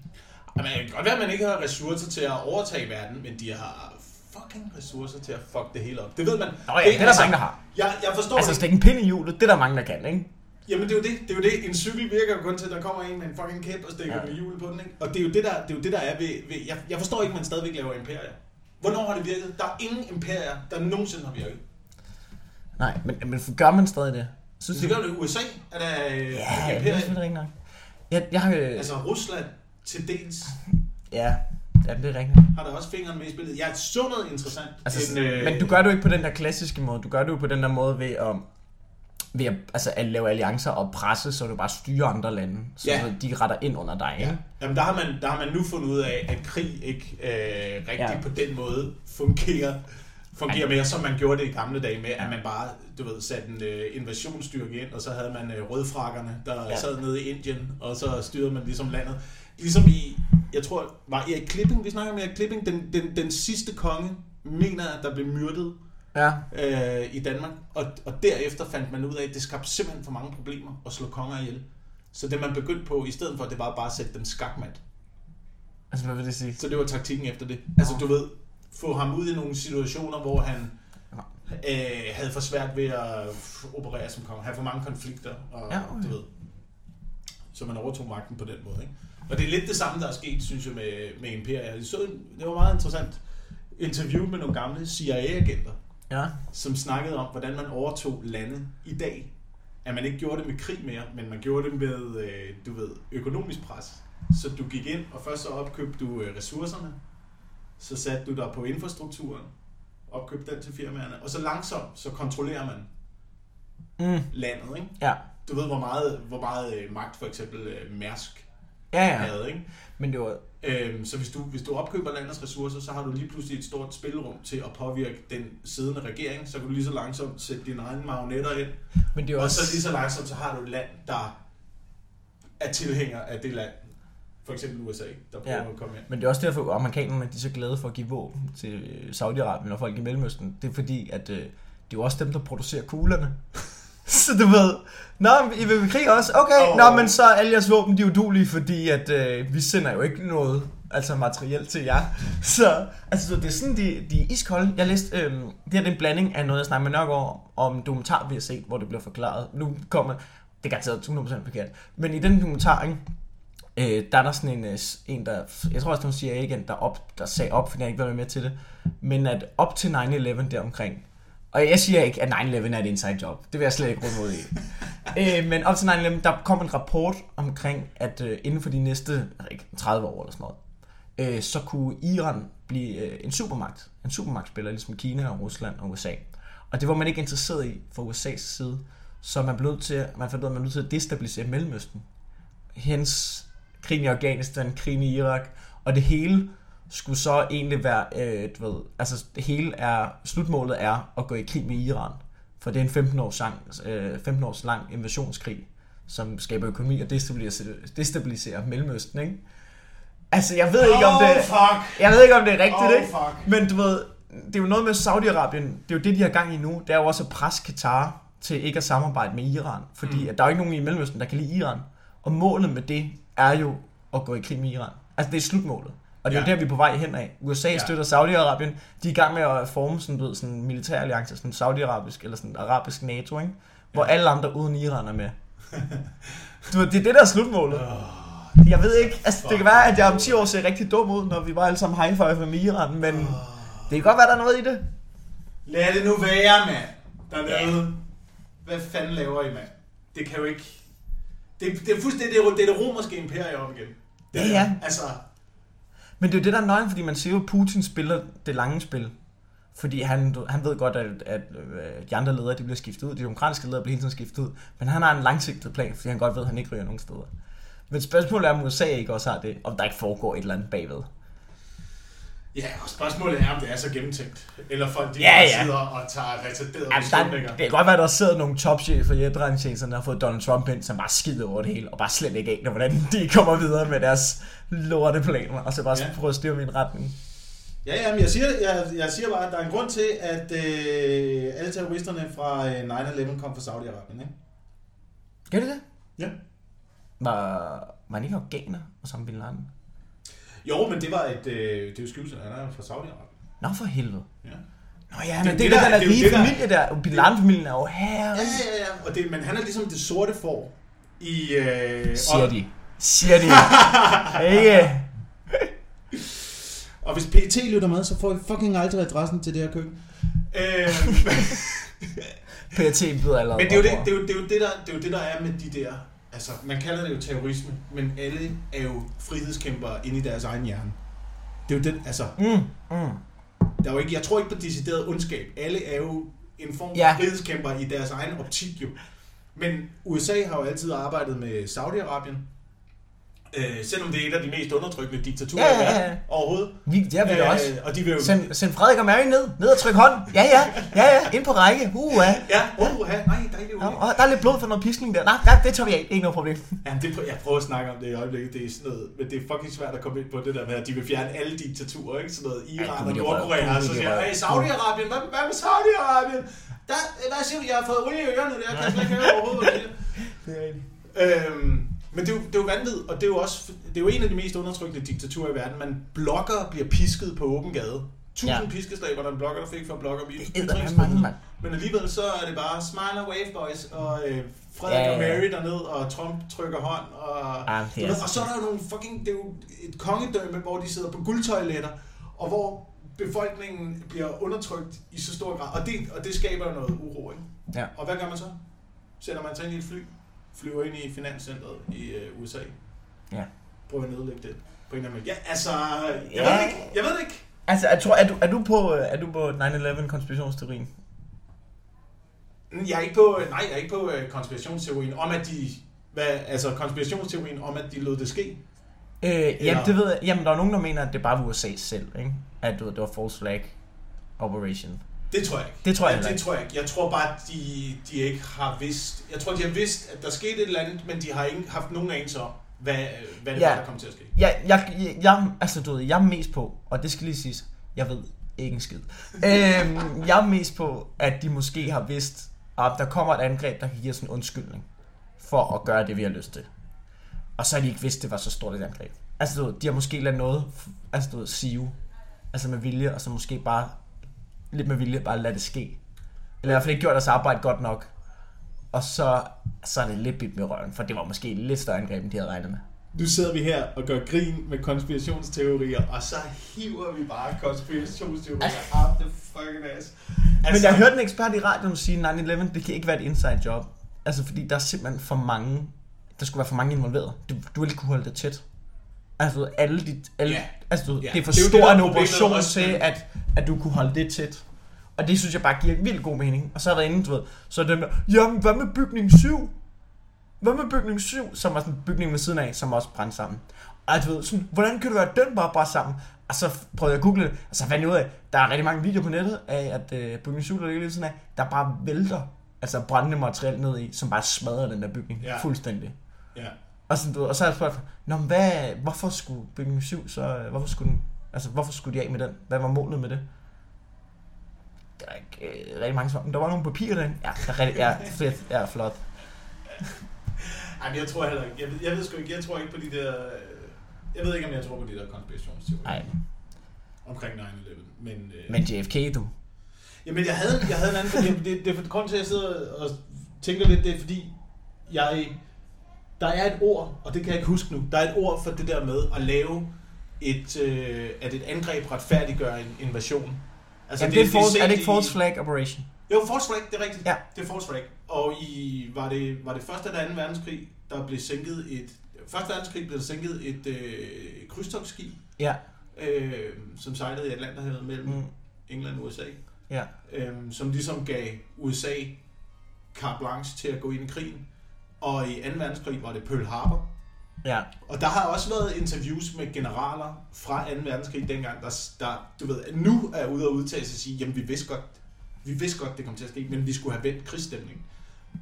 Jamen, det kan godt være, at man ikke har ressourcer til at overtage verden, men de har fucking ressourcer til at fuck det hele op. Det ved man. Nå ja, det er der mange, der har. Jeg, jeg forstår Altså det. stikke en pind i hjulet, det er der mange, der kan, ikke? Jamen, det er jo det. Det er jo det. En cykel virker jo kun til, at der kommer en med en fucking kæp og stikker ja. med hjul på den, ikke? Og det er jo det, der, det er, jo det, der er ved, ved jeg, jeg forstår ikke, at man stadigvæk laver imperier. Hvornår har det virket? Der er ingen imperier, der nogensinde har virket. Nej, men, men gør man stadig det? Synes Det gør det i USA, er der øh, Ja, det er imperier. ikke nok. Jeg, jeg har, øh, Altså Rusland til dels ja, ja, det er rigtigt. har der også fingeren med i spillet. Jeg så noget interessant. Altså, En, øh... Men du gør det jo ikke på den der klassiske måde. Du gør det jo på den der måde ved at, ved at, altså, at lave alliancer og presse, så du bare styrer andre lande, så Ja. de retter ind under dig. Ja. Ikke? Jamen, der har, man, der har man nu fundet ud af, at krig ikke øh, rigtig Ja. ja. på den måde fungerer, fungerer mere, som man gjorde det i gamle dage med, at man bare, du ved, satte en øh, invasionsstyrke ind, og så havde man øh, rødfrakkerne, der Ja. ja. sad nede i Indien, og så styrede man ligesom landet. Ligesom i, jeg tror, var Erik Klipping, vi snakker om Erik Klipping, den, den, den sidste konge, mener at der blev myrdet Ja. øh, i Danmark, og, og derefter fandt man ud af, at det skabte simpelthen for mange problemer at slå konger ihjel. Så det man begyndte på, i stedet for, det var bare at sætte dem skakmat. Altså, hvad vil det sige? Så det var taktikken efter det. Altså du ved, få ham ud i nogle situationer, hvor han øh, havde for svært ved at operere som konge, have for mange konflikter, og Ja, ja, okay. du ved, så man overtog magten på den måde. Ikke? Og det er lidt det samme, der er sket, synes jeg, med, med Imperiet. Jeg så, det var meget interessant interview med nogle gamle CIA-agenter, Ja. som snakkede om, hvordan man overtog lande i dag. At man ikke gjorde det med krig mere, men man gjorde det med, øh, du ved, økonomisk pres. Så du gik ind, og først så opkøbte du øh, ressourcerne, så satte du dig på infrastrukturen, opkøbte den til firmaerne, og så langsomt, så kontrollerer man Mm. landet, ikke? Ja. Du ved, hvor meget, hvor meget øh, magt for eksempel øh, Mærsk Ja, ja. havde, ikke? Men det var... Øhm, så hvis du, hvis du opkøber landets ressourcer, så har du lige pludselig et stort spilrum til at påvirke den siddende regering. Så kan du lige så langsomt sætte dine egne marionetter ind. Men det Og også... så lige så langsomt, så har du et land, der er tilhænger af det land. For eksempel USA, der prøver Ja. at komme ind. Men det er også derfor, at amerikanerne de er så glade for at give våben til Saudi-Arabien og folk i Mellemøsten. Det er fordi, at øh, det er jo også dem, der producerer kuglerne. så du ved, Nå, I vil i krig også? Okay, oh. nå, men så er alle jeres våben, de er udulige, fordi at øh, vi sender jo ikke noget altså materielt til jer. Så altså, så det er sådan, de, de er iskolde. Jeg læste, øh, det her det er en blanding af noget, jeg snakker med Nørgaard om en dokumentar, vi har set, hvor det bliver forklaret. Nu kommer, det er garanteret 200% forkert, men i den dokumentar, ikke, Øh, der er der sådan en, øh, en der, jeg tror også, hun siger igen, der, op, der sagde op, fordi jeg ikke var med til det, men at op til 9-11 deromkring, og jeg siger ikke, at 9-11 er et inside job, det vil jeg slet ikke råde mod i. øh, men op til 9-11, der kom en rapport omkring, at øh, inden for de næste ikke, 30 år eller sådan noget, øh, så kunne Iran blive øh, en supermagt, en supermagtspiller, ligesom Kina og Rusland og USA. Og det var man ikke interesseret i fra USA's side, så man blev nødt til, man fandt ud af, at man blev nødt til at destabilisere Mellemøsten hens krigen i Afghanistan, krigen i Irak, og det hele skulle så egentlig være, øh, du ved, altså det hele er, slutmålet er at gå i krig med Iran, For det er en 15 års, lang, øh, 15 års lang invasionskrig, som skaber økonomi og destabiliserer, destabiliserer Mellemøsten, ikke? Altså, jeg ved ikke, om Oh, det... fuck. Jeg ved ikke, om det er rigtigt, Oh, ikke? fuck. Men du ved, det er jo noget med Saudi-Arabien, det er jo det, de har gang i nu, det er jo også at presse Katar til ikke at samarbejde med Iran, fordi mm. at der er jo ikke nogen i Mellemøsten, der kan lide Iran. Og målet med det er jo at gå i krig med Iran. Altså det er slutmålet. Og det er Ja. jo der, vi er på vej hen af. USA Ja. ja. støtter Saudi-Arabien. De er i gang med at forme sådan, du ved, sådan en militær alliance, sådan Saudi-Arabisk eller sådan en arabisk NATO, ikke? Hvor alle andre uden Iran er med. Du det er det, der er slutmålet. Jeg ved ikke, altså det kan være, at jeg om 10 år ser rigtig dum ud, når vi bare alle sammen high five med Iran, men det kan godt være, der er noget i det. Lad det nu være, mand. Dernede. Hvad fanden laver I, mand? Det kan jo ikke... Det, det er fuldstændig det, er- det er det romerske imperium igen. Det Ja, er- ja. Altså, Men det er jo det, der er nøgen, fordi man ser jo, at Putin spiller det lange spil. Fordi han, han ved godt, at, at øh, de andre ledere de bliver skiftet ud. De demokratiske ledere bliver hele tiden skiftet ud. Men han har en langsigtet plan, fordi han godt ved, at han ikke ryger nogen steder. Men spørgsmålet er, om USA ikke også har det, om der ikke foregår et eller andet bagved. ja, og spørgsmålet er, om det er så gennemtænkt. Eller folk, de Ja, bare ja. sidder og tager retarderede Altså, beslutninger. det kan godt være, at der sidder nogle topchefer i efterretningstjenesterne, der har fået Donald Trump ind, som bare skider over det hele, og bare slet ikke aner, hvordan de kommer videre med deres lorteplaner, og så bare Ja. ja. prøve at styre min retning. Ja, ja, men jeg siger, jeg, jeg siger bare, at der er en grund til, at øh, alle terroristerne fra øh, 9-11 kom fra Saudi-Arabien, ikke? Gør det det? Ja. Var, var han ikke afghaner og som Bin Laden? Jo, men det var et, øh, det er jo skyldelsen, han er fra Saudi-Arabien. Nå for helvede. Ja. Nå ja, men det, det, det, der- der, der er rige det, der- familie der. Bin Laden-familien er jo her. Ja, ja, ja. Og det, men han er ligesom det sorte får i... Øh, Siger og, de. Siger de. Ikke? Og hvis PT lytter med, så får I fucking aldrig adressen til det her køkken. Øh, PRT ved allerede. men det er, jo det, det, er jo, det, er jo det, der, det er jo det, der er med de der... Altså, man kalder det jo terrorisme, men alle er jo frihedskæmpere inde i deres egen hjerne. Det er jo den, altså... Mm, mm. Der er jo ikke, jeg tror ikke på decideret ondskab. Alle er jo en form for Ja. ja. frihedskæmper i deres egen optik jo. Men USA har jo altid arbejdet med Saudi-Arabien. Øh, selvom det er et af de mest undertrykkende diktaturer Ja, ja, ja. verden overhovedet. Vi, det vi da også. og de vil jo... Send, send Frederik og Mary ned. Ned og tryk hånd. Ja, ja. Ja, ja. Ind på række. Uh, ja. Ja, oh, ja, nej, dejligt. Ja, Okay. og der er lidt blod for noget piskning der. Nej, det tager vi af. Ikke noget problem. Ja, det, jeg prøver at snakke om det i øjeblikket. Det er sådan noget, men det er fucking svært at komme ind på det der med, at de vil fjerne alle diktaturer, ikke? Sådan noget Ja, Iran gud, og. Nordkorea. Gud, Så siger jeg, hey, Saudi-Arabien, hvad, hvad med Saudi-Arabien? Der, hvad siger du, jeg har fået olie i ørerne der, jeg kan slet ikke høre overhovedet. Det er rigtigt. Øhm, men det er, jo, det er jo vanvid, og det er jo også det er jo en af de mest undertrykkende diktaturer i verden. Man blogger bliver pisket på åben gade. Tusind Ja. piskeslag, var der en blogger, der fik for at blogge om mand. Men alligevel så er det bare smile and wave boys, og øh, Frederik Ja, ja, ja, og. Mary derned, og Trump trykker hånd, og, Ja, ved, altså- og så er der jo nogle fucking, det er jo et kongedømme, hvor de sidder på guldtoiletter, og hvor befolkningen bliver undertrykt i så stor grad, og det, og det skaber jo noget uro, ikke? Ja. Og hvad gør man så? Sætter man sig ind i et fly, flyver ind i finanscenteret i øh, USA, Ja. prøver at nedlægge det på en eller anden måde. Ja, altså, jeg Ja. ved det ikke, jeg ved det ikke. Altså, jeg tror, er du, er du på, øh, er du på 9-11 konspirationsteorien? Mm, Jeg er ikke på, nej, jeg er ikke på øh, konspirationsteorien om, at de, hvad, altså konspirationsteorien om, at de lod det ske. Øh, jamen, Eller- det ved jeg. Jamen, der er nogen, der mener, at det bare var USA selv, ikke? At du det var false flag operation. Det tror jeg ikke. Det tror jeg ja, det tror jeg ikke. Jeg tror bare, de, de ikke har vidst. Jeg tror, de har vidst, at der skete et eller andet, men de har ikke haft nogen anelse om, hvad, hvad det Ja. var, der kom til at ske. Jeg, jeg, jeg, jeg, altså, du ved, jeg er mest på, og det skal lige siges, jeg ved ikke en skid. øhm, jeg er mest på, at de måske har vidst, at der kommer et angreb, der kan give os en undskyldning for at gøre det, vi har lyst til. Og så har de ikke vidst, det var så stort et angreb. Altså, du ved, de har måske ladet noget, altså, du ved, sive, altså med vilje, og så måske bare, lidt med vilje, bare lade det ske. Eller i hvert fald ikke gjort deres arbejde godt nok. Og så, så er det lidt bit med røven, for det var måske lidt større angreb, end de havde regnet med. Nu sidder vi her og gør grin med konspirationsteorier, og så hiver vi bare konspirationsteorier up the fucking ass. Altså, Men jeg hørte en ekspert i radioen sige, at 9-11, det kan ikke være et inside job. Altså, fordi der er simpelthen for mange, der skulle være for mange involveret. Du, du vil ikke kunne holde det tæt. Altså, alle dit, alle, Ja. altså, Ja, det er for det er stor det, en operation til, at, at du kunne holde det tæt. Og det synes jeg bare giver vildt god mening. Og så er der inde, du ved, så er dem der, jamen, hvad med bygning 7? Hvad med bygning 7? Som var sådan en bygning ved siden af, som også brændte sammen. Og du ved, sådan, hvordan kan det være, den bare brændte sammen? Og så prøvede jeg at google det, og så fandt jeg ud af, der er rigtig mange videoer på nettet af, at øh, bygningen 7, der ligger lige siden af, der bare vælter altså brændende materiale ned i, som bare smadrer den der bygning Ja. fuldstændig. Ja. Og, sådan, du, og så har jeg spurgt, Nå, hvad, hvorfor skulle bygning 7 så, øh, hvorfor skulle den, altså hvorfor skulle de af med den? Hvad var målet med det? Der er ikke øh, rigtig mange svar. Men Der var nogle papirer derinde. Ja, der er rigtig, ja, fedt, ja, flot. Ej, men jeg tror heller ikke. Jeg ved, jeg ved sgu ikke. Jeg tror ikke på de der... øh, Jeg ved ikke, om jeg tror på de der konspirationsteorier Nej, omkring 9-11. Men, øh, men JFK, du. Jamen, jeg havde, jeg havde en anden... Det, det, det er for grund til, at jeg sidder og tænker lidt, det er fordi, jeg... Der er et ord, og det kan jeg ikke huske nu. Der er et ord for det der med at lave et, øh, at et angreb retfærdiggør en invasion. Altså, Jamen, det, det, er, false, set er det ikke false flag operation? Jo, false flag, det er rigtigt. Ja. Det er false flag. Og i, var, det, var det første eller anden verdenskrig, der blev sænket et... Første verdenskrig blev der sænket et øh, krydstogtskib, Ja. øh, som sejlede i Atlanterhavet mellem mm. Mm. England og USA. Ja. øh, som ligesom gav USA carte blanche til at gå ind i krigen. Og i 2. verdenskrig var det Pearl Harbor. Ja. Og der har også været interviews med generaler fra 2. verdenskrig dengang, der, der du ved, nu er ude og udtale sig og sige, jamen vi vidste godt, vi vidste godt, det kom til at ske, men vi skulle have vendt krigsstemningen.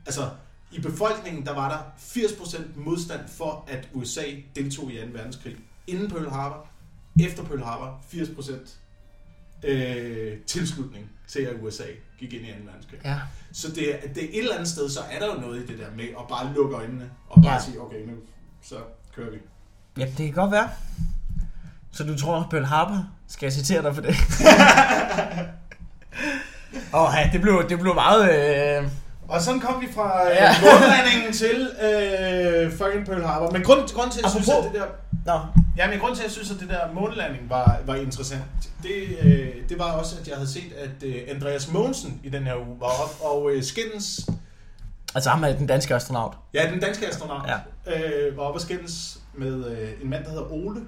Altså, i befolkningen, der var der 80% modstand for, at USA deltog i 2. verdenskrig. Inden Pearl Harbor, efter Pearl Harbor, 80% øh, tilslutning til, at USA gik ind i 2. verdenskrig. Ja. Så det, det er et eller andet sted, så er der jo noget i det der med at bare lukke øjnene og bare ja. sige, okay, nu så kører vi. Jamen, det kan godt være. Så du tror, Pearl Harbor? Skal jeg citere dig for det? Åh, oh, ja, det blev, det blev meget... Øh... Og sådan kom vi fra Ja. ja. månelandingen til øh, fucking Pearl Harbor. Men grund, grund til, at jeg synes, Apropos- at det der... Nå, Ja, men grund til, at jeg synes, at det der månelanding var, var interessant, det, øh, det var også, at jeg havde set, at øh, Andreas Mogensen i den her uge var op og øh, skændes... altså ham er den danske astronaut. Ja, den danske astronaut Ja. øh, var op og skændes med øh, en mand, der hedder Ole.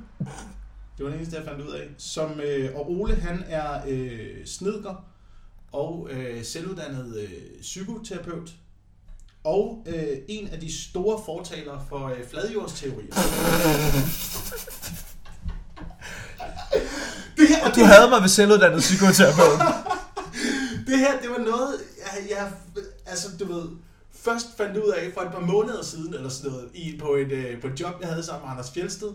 Det var det eneste, jeg fandt ud af. Som, øh, og Ole, han er øh, snedker og øh, selvuddannet øh, psykoterapeut. Og øh, en af de store fortalere for øh, fladjordsteorier. det her, Og du havde mig ved selvuddannet psykoterapeut. det her, det var noget, jeg, jeg altså du ved, først fandt ud af for et par måneder siden, eller sådan noget, i, på, et, øh, på et job, jeg havde sammen med Anders Fjeldsted,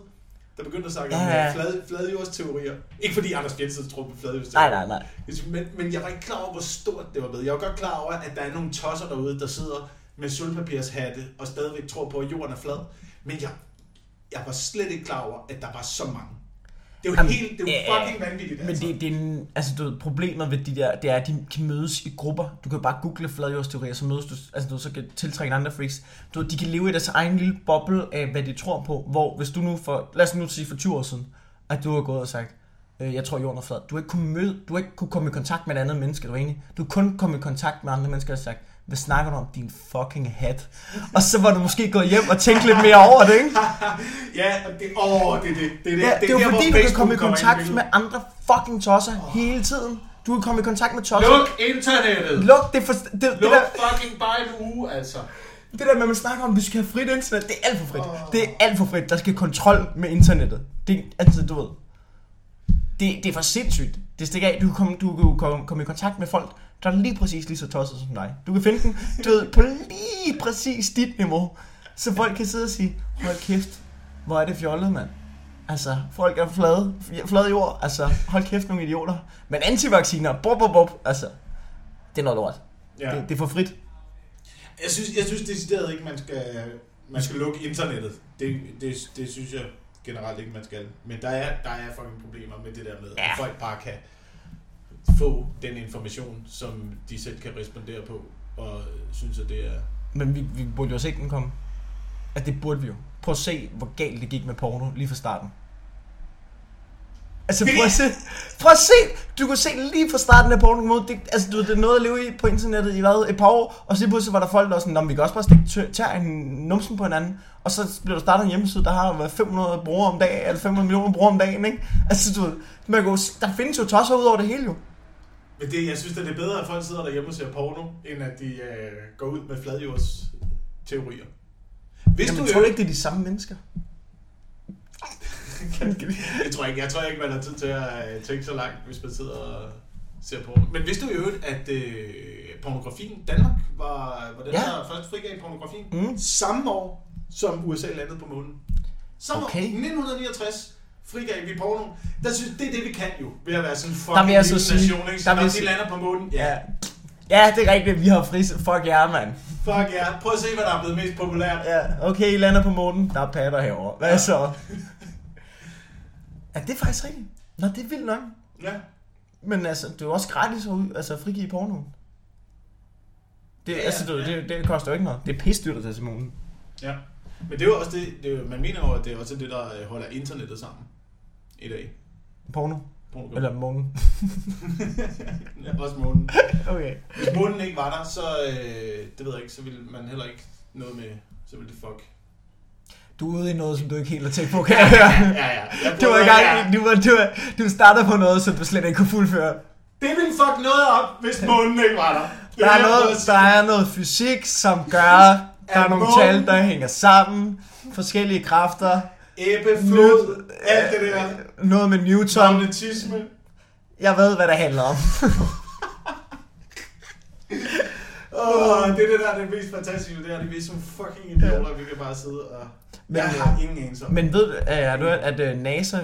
der begyndte at snakke Ja, om flad, fladjordsteorier. Ikke fordi Anders Fjeldsted tror på fladjordsteorier. nej, nej, nej. Men, men jeg var ikke klar over, hvor stort det var blevet. Jeg var godt klar over, at der er nogle tosser derude, der sidder med sølvpapirshatte og stadigvæk tror på, at jorden er flad. Men jeg, jeg var slet ikke klar over, at der var så mange. Det er jo Jamen, helt, det er jo ja, fucking vanvittigt. Men altså. det, det er en, altså du ved, problemet ved de der, det er, at de kan mødes i grupper. Du kan bare google fladjordsteorier, så mødes du, altså du så kan tiltrække andre freaks. Du ved, de kan leve i deres egen lille boble af, hvad de tror på. Hvor hvis du nu for, lad os nu sige for 20 år siden, at du har gået og sagt, øh, jeg tror jorden er flad. Du har ikke kunne møde, du har ikke kunne komme i kontakt med et andet menneske, du er enig? Du har kun kommet i kontakt med andre mennesker, har sagt, hvad snakker du om, din fucking hat? Og så var du måske gået hjem og tænkt lidt mere over det, ikke? Ja, det, åh, det, er det, det, er det, Ja, det er jo fordi, du kan komme i kontakt med andre fucking tosser hele tiden. Du kan komme i kontakt med tosser. Luk internettet! Luk det, for, det, det, Luk der, fucking bare en uge, altså. det der med, at man snakker om, at vi skal have frit internet, det er alt for frit. Åh. Det er alt for frit. Der skal kontrol med internettet. Det, altså, du ved. Det, det er for sindssygt. Det stikker af. Du kan komme, du kan komme, komme i kontakt med folk, der er lige præcis lige så tosset som dig. Du kan finde dem, du ved, på lige præcis dit niveau. Så folk kan sidde og sige, hold kæft, hvor er det fjollet, mand. Altså, folk er flade, flade jord. Altså, hold kæft, nogle idioter. Men antivacciner, bop, bop, bop. Altså, det er noget lort. Ja. Det, det er for frit. Jeg synes, jeg synes decideret ikke, man skal, man skal lukke internettet. Det, det, det synes jeg generelt ikke, man skal. Men der er, der er fucking problemer med det der med, Ja. at folk bare kan få den information, som de selv kan respondere på, og synes, at det er... Men vi, vi burde jo se den komme. At det burde vi jo. Prøv at se, hvor galt det gik med porno lige fra starten. Altså, prøv at se. Prøv at se. Du kunne se lige fra starten af porno mod. Det, altså, du ved, det er noget at leve i på internettet i hvad, et par år. Og så pludselig var der folk, der var sådan, vi kan også bare stikke tør tær en numsen på hinanden. Og så blev der startet en hjemmeside, der har været 500 brugere om dagen, eller 500 millioner brugere om dagen, ikke? Altså, du ved, man kan der findes jo tosser ud over det hele jo. Men det, jeg synes, at det er bedre, at folk sidder derhjemme og ser porno, end at de øh, går ud med fladjords teorier. Hvis Jamen, du tror du ikke, det er de samme mennesker? Jeg tror ikke, jeg tror ikke, man har tid til at øh, tænke så langt, hvis man sidder og ser på. Men vidste du i øvrigt, at øh, pornografien, Danmark var, var den, ja. der først frigav pornografien, Mm. samme år, som USA landede på månen. Samme Okay. år, 1969, frigav vi porno. Der synes, det er det, vi kan jo, ved at være sådan en Der fucking vil jeg lille så sige- nation, ikke? Der når vil de jeg sige- lander på månen, ja, Ja. Ja, det er rigtigt. Vi har fri... Fuck jer, mand. fuck ja. Prøv at se, hvad der er blevet mest populært. Ja, okay, I lander på månen. Der er patter herovre. Hvad så? Ja, det er faktisk rigtigt. Nå, det er vildt nok. Ja. Men altså, det er jo også gratis at ud, altså, frigive porno. Det, Ja, ja, ja, altså, det, ja. det, det, koster jo ikke noget. Det er at tage til månen. Ja. Men det er jo også det, det er, jo- man mener jo, at det er også det, der øh, holder internettet sammen i dag. Porno? Porno. Eller månen? Ja, også månen. Okay. Hvis månen ikke var der, så, øh, det ved jeg ikke, så ville man heller ikke noget med, så ville det fuck. Du er ude i noget, som du ikke helt har tænkt på, kan jeg høre. Ja, ja. Jeg Du var gang, du, var, du, var, du startede på noget, som du slet ikke kunne fuldføre. Det ville fuck noget op, hvis månen ikke var der. Det Der er, noget, der er noget fysik, som gør, der er nogle tal, der hænger sammen, forskellige kræfter, Ebbe, flod, alt det der. noget med Newton. Magnetisme. Jeg ved, hvad det handler om. Åh, det er det der, er det mest fantastiske, det er, at vi er som fucking idioter, vi kan bare sidde og... Men, jeg øh, har ingen anelse om. Men ved er du, at øh, NASA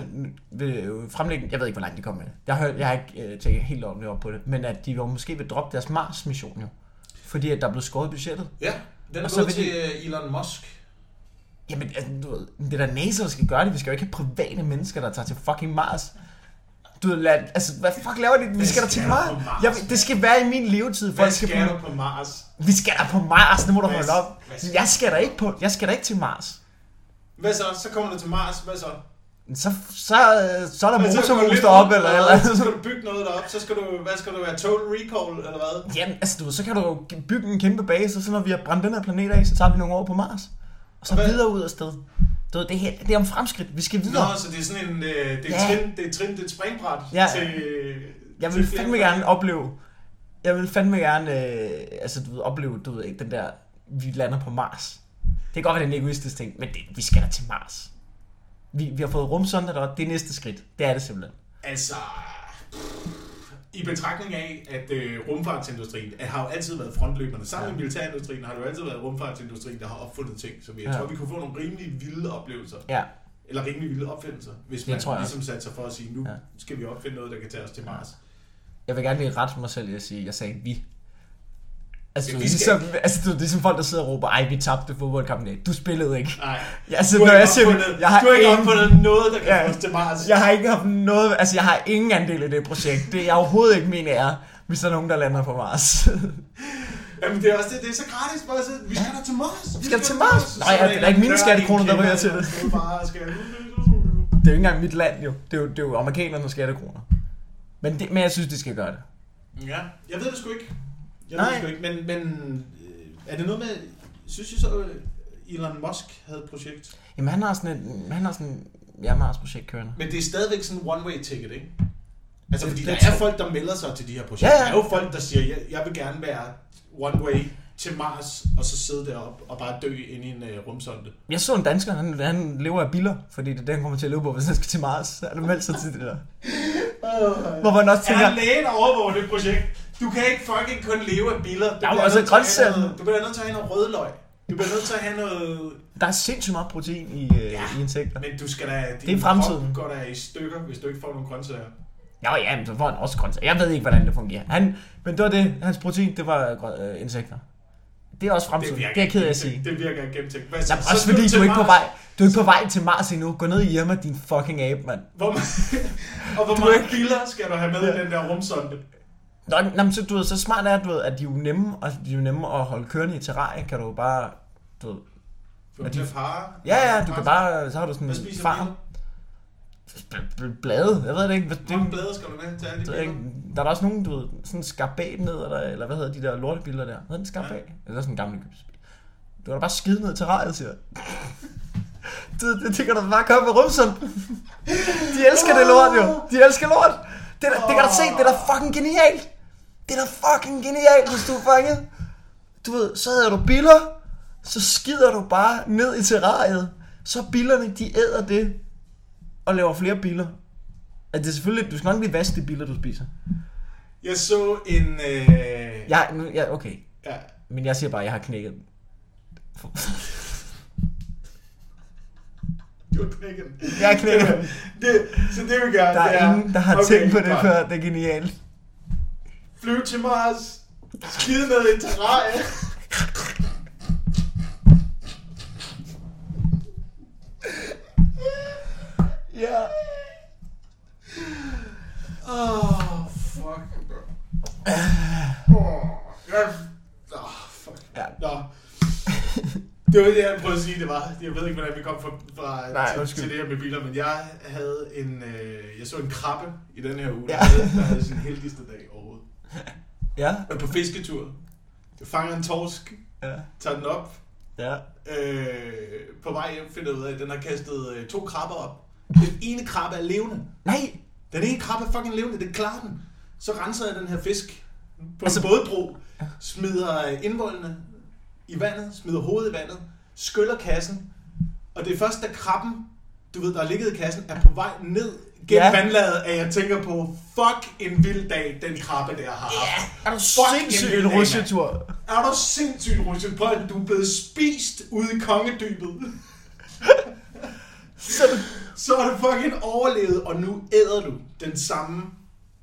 vil fremlægge, jeg ved ikke, hvor langt de kommer med det. Jeg har, jeg har ikke øh, tænkt helt ordentligt op på det, men at de måske vil droppe deres Mars-mission jo. Fordi at der er blevet skåret i budgettet. Ja, den er Og så gået til de- øh, Elon Musk. Jamen, altså, du ved, det er da NASA, der skal gøre det. Vi skal jo ikke have private mennesker, der tager til fucking Mars. Du ved, lad, altså, hvad fuck laver de? Vi skal da til Mars. Mars, Jeg, det skal være i min levetid. Folk skal skal på, på Mars? vi skal da på Mars, nu må du holde op. Jeg skal da ikke på, jeg skal da ikke til Mars. Hvad så? Så kommer du til Mars, hvad så? Så, så, så er der Hvad så? Skal du motorhus deroppe, op, eller, eller Så skal du bygge noget derop, så skal du, hvad skal du være, total recall, eller hvad? Jamen, altså du så kan du bygge en kæmpe base, og så når vi har brændt den her planet af, så tager vi nogle år på Mars. Og så hvad- videre ud af sted. Du ved, det, her, det er om fremskridt. Vi skal Nå, videre. så det er sådan en, øh, det er Ja. trin, det er trin, det er et springbræt Ja. til... øh, Jeg til vil flere fandme gerne opleve, jeg vil fandme gerne, øh, altså du ved, opleve, du ved ikke, den der, vi lander på Mars. Det kan godt være, det er en egoistisk ting, men det, vi skal da til Mars. Vi, vi har fået rumsonde der, det er næste skridt. Det er det simpelthen. Altså, i betragtning af, at øh, rumfartsindustrien at har jo altid været frontløberne. Sammen med Ja. militærindustrien har det jo altid været rumfartsindustrien, der har opfundet ting. Så jeg Ja. tror, vi kunne få nogle rimelig vilde oplevelser. Ja, Eller rimelig vilde opfindelser, hvis man tror jeg ligesom satte sig for at sige, nu Ja. skal vi opfinde noget, der kan tage os til Mars. jeg vil gerne lige rette mig selv i at sige, jeg sagde vi. Altså, ja, vi ligesom, altså, du, er ligesom folk, der sidder og råber, ej, vi tabte fodboldkampen i. Du spillede ikke. Nej, altså, du når har jeg ikke siger, opfundet, jeg har, du har ikke ingen, opfundet noget, der kan Ja. os til Mars. jeg har ikke haft noget, altså, jeg har ingen andel i det projekt. Det er overhovedet ikke min ære, hvis der er nogen, der lander på Mars. Jamen, det er også det, det er så gratis. Bare så, vi skal da til Mars. Vi skal til Mars. Nej, ja, det er ikke mine skattekroner, der ryger til det. det. Det er jo ikke engang mit land, jo. Det er jo, det er jo amerikanernes skattekroner. Men, det, men jeg synes, de skal gøre det. Ja, jeg ved det sgu ikke. Jeg Nej. ved ikke, men, men øh, er det noget med... Synes I så, Elon Musk havde et projekt? Jamen, han har sådan et, han har sådan et ja, Mars-projekt kørende. Men det er stadigvæk sådan en one-way ticket, ikke? Altså, fordi det der er folk, der melder sig til de her projekter. Ja, ja. Der er jo folk, der siger, jeg, jeg vil gerne være one-way til Mars, og så sidde deroppe og bare dø inde i en uh, rumsonde. Jeg så en dansker, han, han lever af biller, fordi det er det, han kommer til at leve på, hvis han skal til Mars. Han har meldt sig til det der. Hvor man også Er tænker, han lægen overvåger det projekt? Du kan ikke fucking kun leve af biller. Du Der er også grøntsager. noget- Du bliver nødt til at have noget rødløg. Du bliver nødt til at have noget... der er sindssygt meget protein i, øh, Ja. i insekter. Men du skal da... Det er fremtiden. går da i stykker, hvis du ikke får nogle grøntsager. Ja, ja, men så får han også grøntsager. Jeg ved ikke, hvordan det fungerer. Han, men det var det. Hans protein, det var grø- øh, insekter. Det er også fremtiden. Det, det er jeg ked af at sige. Det virker gennemtænkt. Hvad? Jamen, Så også fordi du er ikke på vej. Du er ikke på vej til Mars endnu. Gå ned i Irma, din fucking abe, mand. Hvor, og hvor mange ikke- biller skal du have med Ja. i den der rumsonde? Nå, nå, men så, du ved, så smart er, du ved, at de er jo nemme, og de er jo nemme at holde kørende i terræn. Kan du jo bare, du ved, For Er de fare? Ja, ja, du kan bare, så har du sådan Hvad en farm. Blade, jeg ved det ikke. Hvad- Hvor mange blade skal du med til alle de ikke. Der er der også nogen, du ved, sådan en skarbat ned, eller, eller hvad hedder de der lortebiller der? Hedder den skarbat? Ja. Eller sådan en gammel gipsbil. Du kan da bare skide ned til terrænet, siger jeg. Det, det, det kan da bare komme med rumsund. De elsker det lort, jo. De elsker lort. Det, er da- det kan du se, det er da fucking genialt. Det er da fucking genialt, hvis du er fanget. Du ved, så havde du biller, så skider du bare ned i terrariet. Så billerne, de æder det. og laver flere biller. Altså, det er selvfølgelig, du skal nok lige vaske de biller, du spiser. Jeg så en... Øh... Ja, ja, okay. ja. Men jeg siger bare, at jeg har knækket den. Du den. Jeg har knækket den. det, så det vi gør, Der det er ingen, der har okay, tænkt på det godt. før. Det er genialt. Flyv til Mars. Skide ned i en terrarie. Ja. Åh, oh, fuck, bro. Åh, ja. Åh, fuck. Ja. Nå. Det var det, jeg prøvede at sige, det var. Jeg ved ikke, hvordan vi kom fra, fra Nej, til, undskyld. til, det her med biler, men jeg havde en, øh, jeg så en krabbe i den her uge, der, Ja. havde, der havde sin heldigste dag overhovedet. Ja. Jeg er på fisketur. Jeg fanger en torsk, Ja. tager den op. Ja. Øh, på vej hjem finder jeg ud af, at den har kastet øh, to krabber op. Den ene krabbe er levende. Nej. Den ene krabbe er fucking levende, det klarer den. Så renser jeg den her fisk på Altså- altså, en bådbro, smider øh, indvoldene i vandet, smider hovedet i vandet, skyller kassen, og det er først, da krabben, du ved, der er ligget i kassen, er på vej ned gennem Ja. ja. vandlaget, at jeg tænker på, fuck en vild dag, den krabbe der har haft. Er du Fuck, en en rusjetur? Er du sindssygt, Rusjen? Prøv at du er blevet spist ude i kongedybet. Så Så har du fucking overlevet, og nu æder du den samme,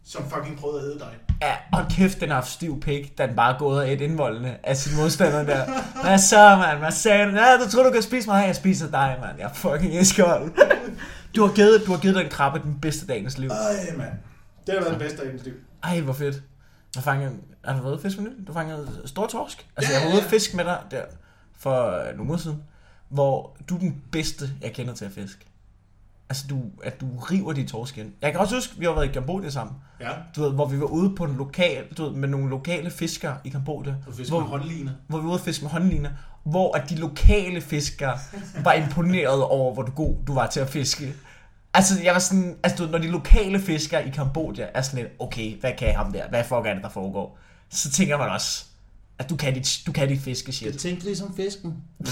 som fucking prøvede at æde dig. Ja, og kæft, den har haft stiv pik, da den bare er gået og et indvoldene af sin modstander der. Hvad så, mand? Hvad sagde du? Ja, du tror, du kan spise mig? Jeg spiser dig, mand. Jeg fucking iskold. Du har givet, du har givet den krabbe den bedste dag i dens liv. Ej, mand. Det har været den bedste af ens liv. Ej, hvor fedt. Jeg fangede, har du været fiske med nylig? Du fangede stor torsk. Altså, Ja, jeg var ja, ude ja. fiske med dig der for nogle uger siden, hvor du er den bedste, jeg kender til at fiske. Altså, du, at du river de torsk ind. Jeg kan også huske, vi har været i Kambodja sammen. Ja. Du ved, hvor vi var ude på en lokal, du ved, med nogle lokale fiskere i Kambodja. Du fisker hvor, med håndline. hvor vi var ude at fiske med håndliner, hvor at de lokale fiskere var imponeret over, hvor du god du var til at fiske. Altså, jeg var sådan, altså, du ved, når de lokale fiskere i Kambodja er sådan lidt, okay, hvad kan ham der? Hvad fuck er det, der foregår? Så tænker man også, at du kan dit, du kan dit fiske shit. tænkte ligesom fisken.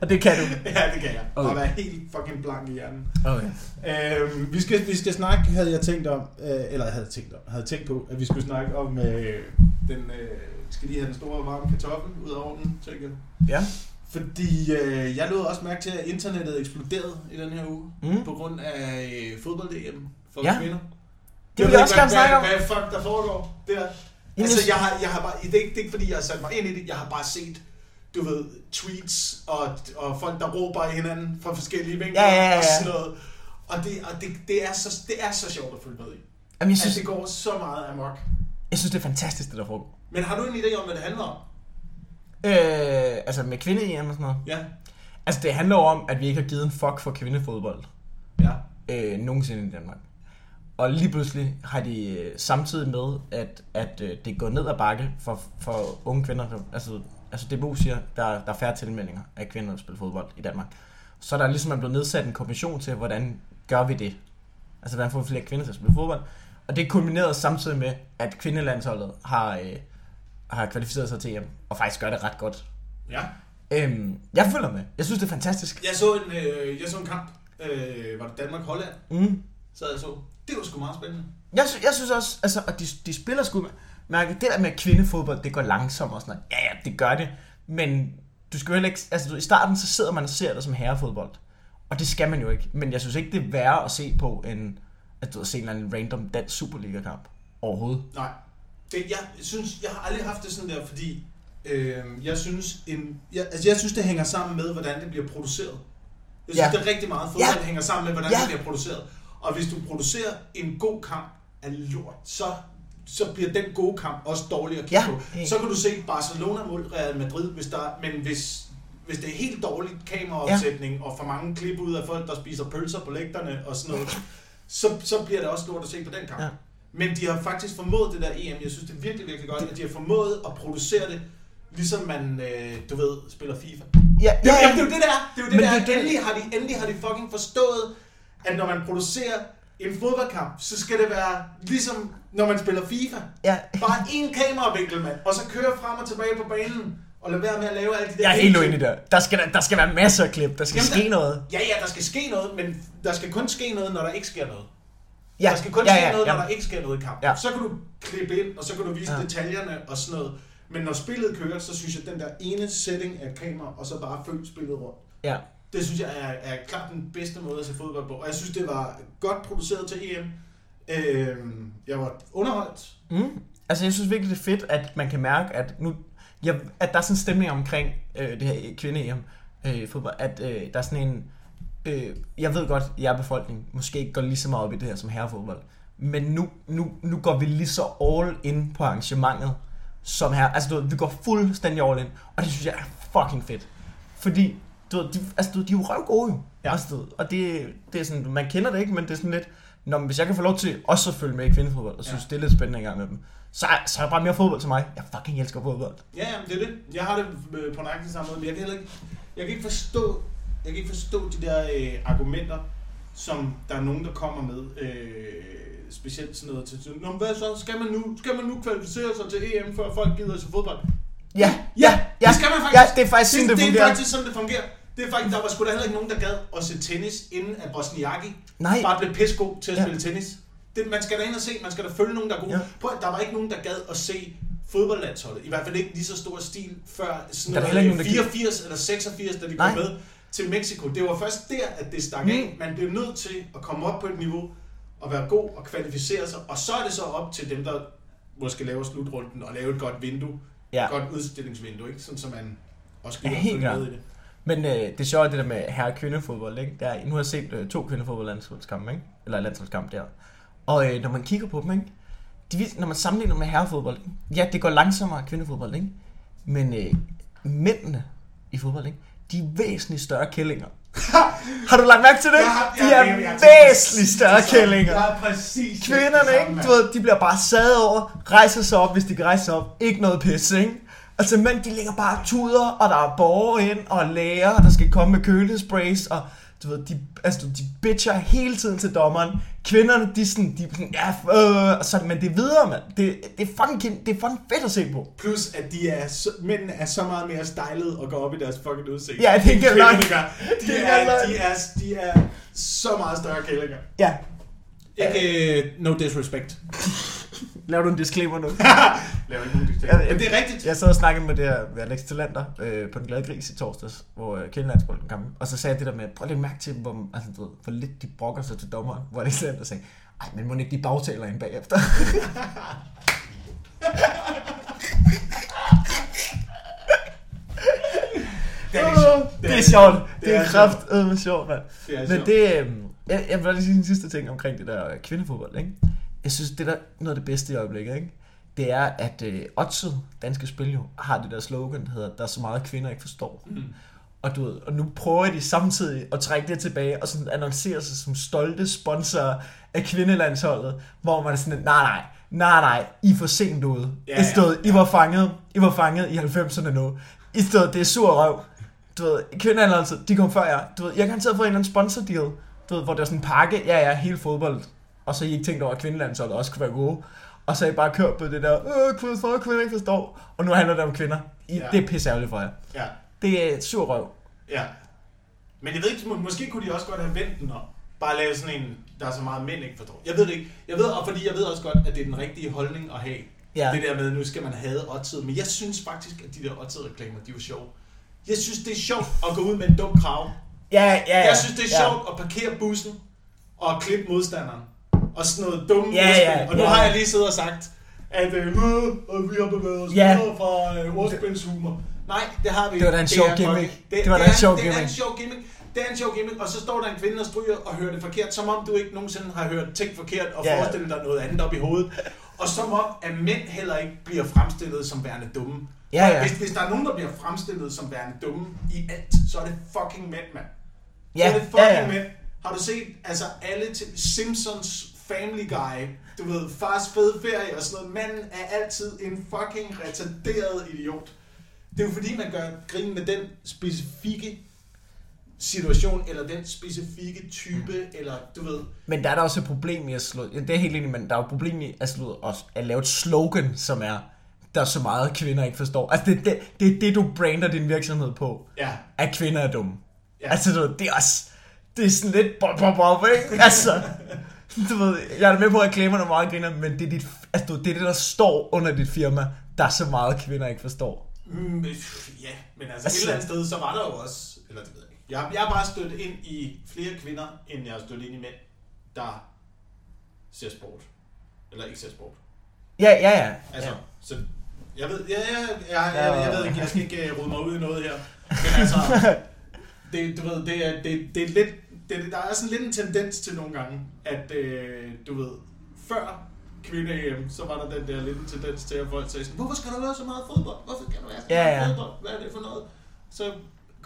Og det kan du. ja, det kan jeg. Okay. Og være helt fucking blank i hjernen. Okay. Øhm, vi, skal, vi skal snakke, havde jeg tænkt om, øh, eller havde tænkt om, havde tænkt på, at vi skulle snakke om øh, den, øh, skal lige have den store varme kartoffel ud af ovnen, tænker jeg. Ja. Fordi øh, jeg lod også mærke til, at internettet eksploderede i den her uge, Mm. på grund af øh, fodbold-DM for Ja. kvinder. Det vil jeg også gerne snakke om. Hvad fuck der foregår der? Altså, jeg- har, jeg har bare, det er, ikke, det er ikke fordi, jeg har sat mig ind i det, jeg har bare set, du ved, tweets og, og folk, der råber hinanden fra forskellige vinkler Ja, ja, ja, og ja. sådan noget. Og, det, og det, det, er så, det er så sjovt at følge med i. Jamen, jeg Altså, synes, det går så meget amok. jeg synes, det er fantastisk, det der foregår. Men har du en idé om, hvad det handler om? Øh, altså med kvinde og sådan noget. Ja. Altså, det handler om, at vi ikke har givet en fuck for kvindefodbold. Ja. øh, nogensinde i Danmark. Og lige pludselig har de øh, samtidig med, at, at øh, det går ned ad bakke for, for unge kvinder. der- Altså, altså DBU siger, der, der er færre tilmeldinger af kvinder, der spiller fodbold i Danmark. Så der er ligesom er blevet nedsat en kommission til, hvordan gør vi det? Altså, hvordan får vi flere kvinder til at spille fodbold? Og det kulminerede samtidig med, at kvindelandsholdet har, øh, har kvalificeret sig til EM, og faktisk gør det ret godt. Ja. Øhm, jeg følger med. Jeg synes, det er fantastisk. Jeg så en, øh, jeg så en kamp. Øh, var det Danmark-Holland? Mm. Så jeg så. Det var sgu meget spændende. Jeg, sy- jeg synes også, altså, at de, de spiller sgu mærke, det der med kvindefodbold, det går langsomt og sådan noget. Ja, ja, det gør det. Men du skal jo heller ikke, altså du, i starten så sidder man og ser det som herrefodbold. Og det skal man jo ikke. Men jeg synes ikke, det er værre at se på, end at du har set en eller anden random dansk Superliga-kamp. Overhovedet. Nej. Det, jeg synes, jeg har aldrig haft det sådan der, fordi øh, jeg synes, en, jeg, altså jeg synes, det hænger sammen med, hvordan det bliver produceret. Jeg synes, Ja. det er rigtig meget fodbold, Ja. hænger sammen med, hvordan ja. det bliver produceret. Og hvis du producerer en god kamp af lort, så, så bliver den gode kamp også dårlig at kigge Ja. på. Så kan du se Barcelona mod Real Madrid, hvis der, men hvis, hvis det er helt dårligt kameraopsætning, ja. og for mange klip ud af folk, der spiser pølser på lægterne og sådan noget, så, så bliver det også lort at se på den kamp. Ja. Men de har faktisk formået det der EM. Jeg synes, det er virkelig, virkelig godt, at de har formået at producere det, ligesom man, øh, du ved, spiller FIFA. Ja, Ja, ja, ja, ja. det er jo det der. Det er jo det Men der. det er det- Endelig, har de, endelig har de fucking forstået, at når man producerer en fodboldkamp, så skal det være ligesom når man spiller FIFA. ja. Bare én kameravinkel, mand. Og så kører frem og tilbage på banen. Og lad være med at lave alle de der... Jeg er helt uenig der. Der skal, der skal være masser af klip. Der skal Jamen, ske der- noget. Ja, ja, der skal ske noget, men der skal kun ske noget, når der ikke sker noget. Ja, Der skal kun ja, ske ja, noget, ja. når der ikke sker noget i kampen. Ja. Så kan du klippe ind, og så kan du vise Ja. detaljerne og sådan noget. Men når spillet kører, så synes jeg, at den der ene setting af kamera, og så bare følge spillet rundt, Ja det synes jeg er, er klart den bedste måde at se fodbold på. Og jeg synes, det var godt produceret til EM. Øh, jeg var underholdt. Mm. Altså, jeg synes virkelig, det er fedt, at man kan mærke, at, nu, ja, at der er sådan en stemning omkring øh, det her kvinde-EM øh, fodbold, at øh, der er sådan en... Øh, jeg ved godt, at jeg befolkning måske ikke går lige så meget op i det her som herrefodbold, men nu, nu, nu går vi lige så all in på arrangementet som her. Altså, du ved, vi går fuldstændig all in, og det synes jeg er fucking fedt. Fordi, du ved, de, altså, du de er jo røv gode jo. Ja. Altså, du ved, og det, det er sådan, man kender det ikke, men det er sådan lidt, Nå, men hvis jeg kan få lov til også at følge med i kvindefodbold, og synes, Ja. det er lidt spændende en gang med dem, så, er- så er der bare mere fodbold til mig. Jeg fucking elsker fodbold. Ja, ja, det er det. Jeg har det øh, på nøjagtig samme måde, men jeg kan heller ikke, jeg kan ikke forstå, jeg kan ikke forstå de der øh, argumenter, som der er nogen, der kommer med, øh, specielt sådan noget til, Nå, men hvad så? Skal man, nu, skal man nu kvalificere sig til EM, før folk gider til fodbold? Ja, ja, ja. det skal man faktisk. Ja, det er faktisk sådan, det, det, det er fungerer. faktisk sådan, det fungerer. Det er faktisk, der var sgu da heller ikke nogen, der gad at se tennis, inden at Bosniaki Nej, bare blev pissegod til at Ja. spille tennis. Det, man skal da ind og se, man skal da følge nogen, der er gode. Ja. Ja. Prøv, der var ikke nogen, der gad at se fodboldlandsholdet. I hvert fald ikke lige så stor stil før sådan Der er noget nogen, der 84 eller 86, da de Nej. kom med til Mexico. Det var først der, at det stak Mm. af. Man blev nødt til at komme op på et niveau og være god og kvalificere sig. Og så er det så op til dem, der måske laver slutrunden og lave et godt vindue. Ja. Et godt udstillingsvindue, ikke? Sådan, så man også Ja, følge klart. med i det. Men øh, det er sjovt det der med herre- og kvindefodbold, ikke? Der, er- nu har jeg set øh, to kvindefodboldlandsholdskampe, ikke? Eller landsholdskamp der. Og øh, når man kigger på dem, ikke? De, når man sammenligner med herrefodbold, ikke? ja, det går langsommere kvindefodbold, ikke? Men øh, mændene i fodbold, ikke? De er væsentligt større kællinger. har du lagt mærke til det? Jeg har- de er jeg- jeg- jeg- væsentligt større det kællinger. Jeg er præcis det Kvinderne, samme, ikke? Du ved, de bliver bare sadet over, rejser sig op, hvis de kan rejse sig op. Ikke noget pis, ikke? Altså mænd, de ligger bare og tuder, og der er borgere ind, og læger, der skal komme med kølesprays, og du ved, de, altså, de bitcher hele tiden til dommeren. Kvinderne, de er sådan, de er sådan, ja, øh, og så, men det er videre, mand. Det, det, er fucking, kin- det er fucking fedt at se på. Plus, at de er så, mændene er så meget mere stylet og går op i deres fucking udseende. Ja, det er ikke gør. De, Det er de, er, de er så meget større kællinger. Ja. Ikke uh, no disrespect. Laver du en disclaimer nu? Laver ikke nogen. Ja, ja. Men det er rigtigt. Jeg sad og snakkede med det her med Alex Tillander øh, på Den Glade Gris i torsdags, hvor øh, kvindelandsbolden kom. Og så sagde jeg det der med, prøv lige mærke til, hvor, altså, du ved, hvor lidt de brokker sig til dommeren. Hvor Alex Tillander sagde, ej, men må ikke de bagtaler ind bagefter? Det er sjovt. Det er sjovt. Det Det er kraftedeme sjovt, mand. Men det, øh, jeg, jeg vil lige sige en sidste ting omkring det der kvindefodbold, ikke? Jeg synes, det der noget af det bedste i øjeblikket, ikke? Det er, at øh, Odset, Danske Spil jo, har det der slogan, der hedder, der er så meget kvinder ikke forstår. Mm. Og, du ved, og nu prøver de samtidig at trække det tilbage og sådan annoncere sig som stolte sponsorer af kvindelandsholdet, hvor man er sådan, nej, nej, nej, nej, I er for sent ude. Ja, I stedet, ja, I var fanget, I var fanget i 90'erne nu. I stedet, det er sur røv. Du ved, kvindelandsholdet, de kom før jer. Du ved, jeg kan tage få en eller anden sponsordeal, du ved, hvor det er sådan en pakke, ja, ja, hele fodbold. Og så I ikke tænkt over, at kvindelandsholdet også kunne være gode. Og så har I bare kørt på det der, øh, kvinder, for, kvinder ikke forstår. Og nu handler det om kvinder. I, Ja. Det er pisse ærgerligt for jer. Ja, Det er sur røv. ja. Men jeg ved ikke, må- måske kunne de også godt have vendt den om. Bare lave sådan en, der er så meget mænd ikke forstår. Jeg ved det ikke. Jeg ved, og fordi jeg ved også godt, at det er den rigtige holdning at have. Ja. Det der med, nu skal man have oddset. Men jeg synes faktisk, at de der oddset-reklamer, de er jo sjove. Jeg synes, det er sjovt at gå ud med en dum krav. Ja, ja, ja. Jeg synes, det er ja. sjovt at parkere bussen og klippe modstanderen. Og sådan noget dumme Ja, ja, Og nu ja. har jeg lige siddet og sagt, at øh, og vi har bevæget os Ja. videre fra øh, ordspilshumor. Nej, det har vi Det var da en sjov gimmick. fucking- Det var da er en sjov Det er en gimmick. sjov gimmick. Det er en sjov gimmick, og så står der en kvinde og stryger og hører det forkert, som om du ikke nogensinde har hørt ting forkert og Ja. forestillet dig noget andet op i hovedet. Og som om, at mænd heller ikke bliver fremstillet som værende dumme. Ja, ja. Hvis, hvis der er nogen, der bliver fremstillet som værende dumme i alt, så er det fucking mænd, mand. Ja, så er det fucking ja, ja. mænd. Har du set, altså alle til Simpsons Family Guy, du ved, fars fede ferie og sådan noget. Manden er altid en fucking retarderet idiot. Det er jo fordi, man gør grin med den specifikke situation, eller den specifikke type, eller du ved... Men der er der også et problem i at slå... Ja, det er helt enig, men der er jo et problem i at, slå, også, at lave et slogan, som er der er så meget, kvinder ikke forstår. Altså, det er det, det, er det, du brander din virksomhed på, Ja. at kvinder er dumme. Ja. Altså, du det er også... Det er sådan lidt bop, bop, bop, ikke? Altså, du ved, jeg er med på, at reklamerne er meget griner, men det er, dit, altså, du, det er det, der står under dit firma, der er så meget, kvinder ikke forstår. Mm, ja, men altså, Altså- et eller andet sted, så var der jo også, eller det ved jeg ikke. Jeg, jeg har bare stødt ind i flere kvinder, end jeg har stødt ind i mænd, der ser sport. Eller ikke ser sport. Ja, ja, ja. Altså, ja. så jeg ved, jeg, jeg, jeg, jeg, jeg, jeg ved ikke, jeg skal ikke øh, rode mig ud i noget her. Men altså, det, du ved, det er, det, det er lidt, det, der er sådan lidt en tendens til nogle gange, at øh, du ved, før kvinde så var der den der lidt en tendens til, at folk sagde sådan, hvorfor skal der være så meget fodbold? Hvorfor skal der være så Ja, meget ja. fodbold? Hvad er det for noget? Så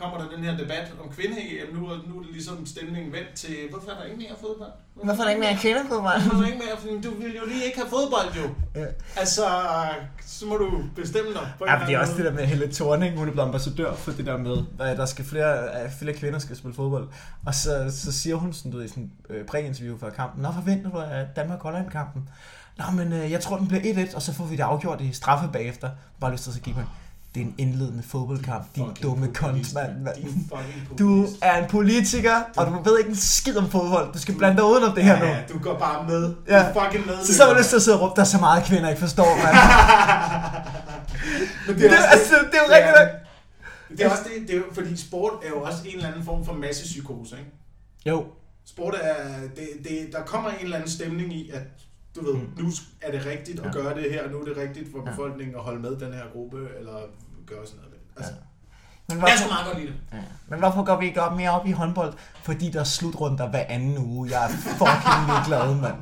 kommer der den her debat om kvinde nu, nu er det ligesom stemningen vendt til, hvorfor er der ikke mere fodbold? Hvorfor er der ikke mere mig? Hvorfor er der ikke mere? Fordi du vil jo lige ikke have fodbold, jo. Ja. Altså, så må du bestemme dig. på Ja, men det er også det der med Helle Thorning, hun er blevet ambassadør for det der med, at der skal flere, at flere kvinder skal spille fodbold. Og så, så siger hun sådan, du ved, i sådan øh, præ-interview før kampen, Nå, forventer du, at Danmark holder en kampen? Nå, men øh, jeg tror, den bliver 1-1, og så får vi det afgjort i straffe bagefter. Bare lyst til at på hende. Det er en indledende fodboldkamp, din dumme populist, kont, mand. Du er en politiker, og du ved ikke en skid om fodbold. Du skal blande dig udenom det her nu. Ja, du går bare med. Ja. Du fucking med. Så så har man lyst til at sidde og råbe, der er så meget kvinder ikke forstår, mand. Men det, er, altså, det er jo rigtigt nok. Det er også det, det er fordi sport er jo også en eller anden form for massepsykose, ikke? Jo, Sport er, det, det, der kommer en eller anden stemning i, at du ved, Mm. nu er det rigtigt at Ja. gøre det her, og nu er det rigtigt for Ja. befolkningen at holde med den her gruppe, eller gøre sådan noget. Altså, men jeg skal hvorfor, meget godt lide det. ja. men hvorfor går vi ikke op mere op i håndbold? Fordi der er slutrunder hver anden uge. Jeg er fucking ligeglad, mand.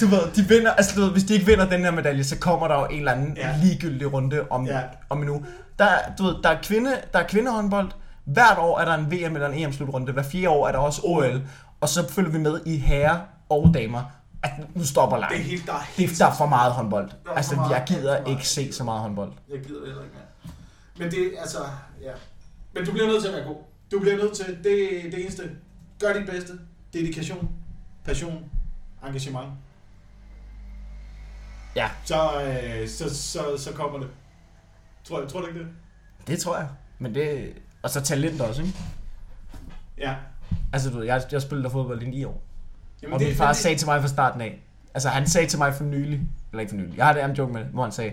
Du ved, de vinder, altså du ved, hvis de ikke vinder den her medalje, så kommer der jo en eller anden Ja. ja. ligegyldig runde om, Ja. ja. om en uge. Der, er- du ved, der, er kvinde, der er kvindehåndbold. Hvert år er der en VM eller en EM-slutrunde. Hver fire år er der også OL. Og så følger vi med i herre og damer. At nu stopper Det er helt, der er Det, helt der er for meget håndbold. er for Altså, meget, jeg gider meget. ikke se så meget håndbold. Jeg gider det heller ikke mere. Men det, altså, ja. Men du bliver nødt til at være god. Du bliver nødt til, det, det eneste, gør dit bedste. Dedikation, passion, engagement. Ja. Så, øh, så, så, så kommer det. Tror, tror du ikke det? Det tror jeg. Men det... Og så talent også, ikke? Ja. Altså, du ved, jeg, jeg spillede der fodbold i 9 år. Jamen, og min far sagde til mig fra starten af, altså han sagde til mig for nylig, eller ikke for nylig, jeg har det en joke med det, hvor han sagde,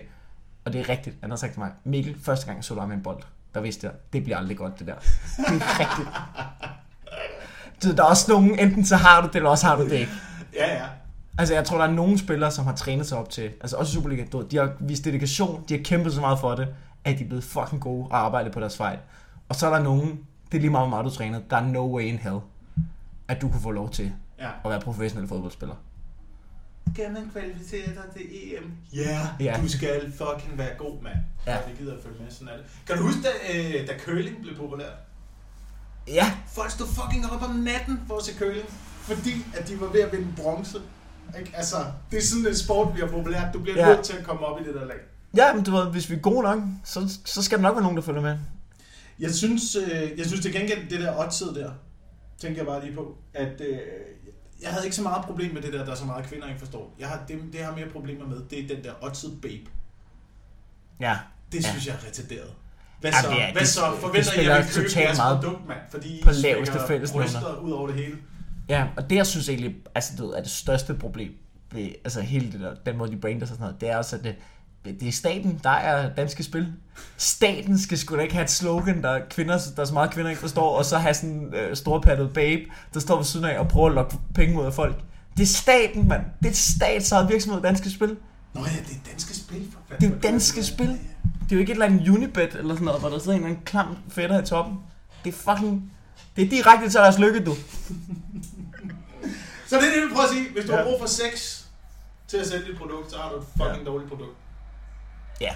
og det er rigtigt, han har sagt til mig, Mikkel, første gang jeg så dig med en bold, der vidste jeg, det bliver aldrig godt det der. Det er rigtigt. Ved, der er også nogen, enten så har du det, eller også har du det ikke. Ja, ja. Altså jeg tror, der er nogle spillere, som har trænet sig op til, altså også Superliga, du de har vist dedikation, de har kæmpet så meget for det, at de er blevet fucking gode og arbejdet på deres fejl. Og så er der nogen, det er lige meget, hvor meget du træner, der er no way in hell, at du kunne få lov til ja. at være professionel fodboldspiller. Kan man kvalificere dig til EM? Ja, Ja. du skal fucking være god, mand. Ja. Det gider at følge med, sådan er det. Kan du huske, da, øh, da curling blev populært? Ja, Folk stod fucking op om natten for at se curling, fordi at de var ved at vinde bronze. Ikke? Altså, det er sådan en sport, vi har populært. Du bliver ja. nødt til at komme op i det der lag. Ja, men du ved, hvis vi er gode nok, så, så skal der nok være nogen, der følger med. Jeg synes, øh, jeg synes til gengæld, det der oddset der, tænker jeg bare lige på, at øh, jeg havde ikke så meget problem med det der, der er så meget kvinder ikke forstår. Jeg har, det, det jeg har mere problemer med, det er den der oddset babe. Ja. Det Ja. synes jeg er retarderet. Hvad Ja, så? det er- Hvad det- så? det Forventer I, spiller at vi køber totalt jeres meget produkt, mand? Fordi på laveste fællesnævner. ud over det hele. Ja, og det jeg synes egentlig, altså ved, er det største problem ved altså hele det der, den måde de brander sig og sådan noget, det er også, at det, det er staten, der er danske spil. Staten skal sgu da ikke have et slogan, der er, kvinder, der er så meget kvinder ikke forstår, og så have sådan en øh, storpattet babe, der står ved siden af og prøver at lokke penge ud af folk. Det er staten, mand. Det er et statsejet virksomhed, danske spil. Nå ja, det er danske spil. For Det er jo danske spil. Det er jo ikke et eller andet Unibet eller sådan noget, hvor der sidder en eller anden klam fætter i toppen. Det er fucking... Det er direkte til deres lykke, du. Så det er det, vi prøver at sige. Hvis du Ja. har brug for sex til at sælge dit produkt, så har du et fucking dårligt produkt. Ja.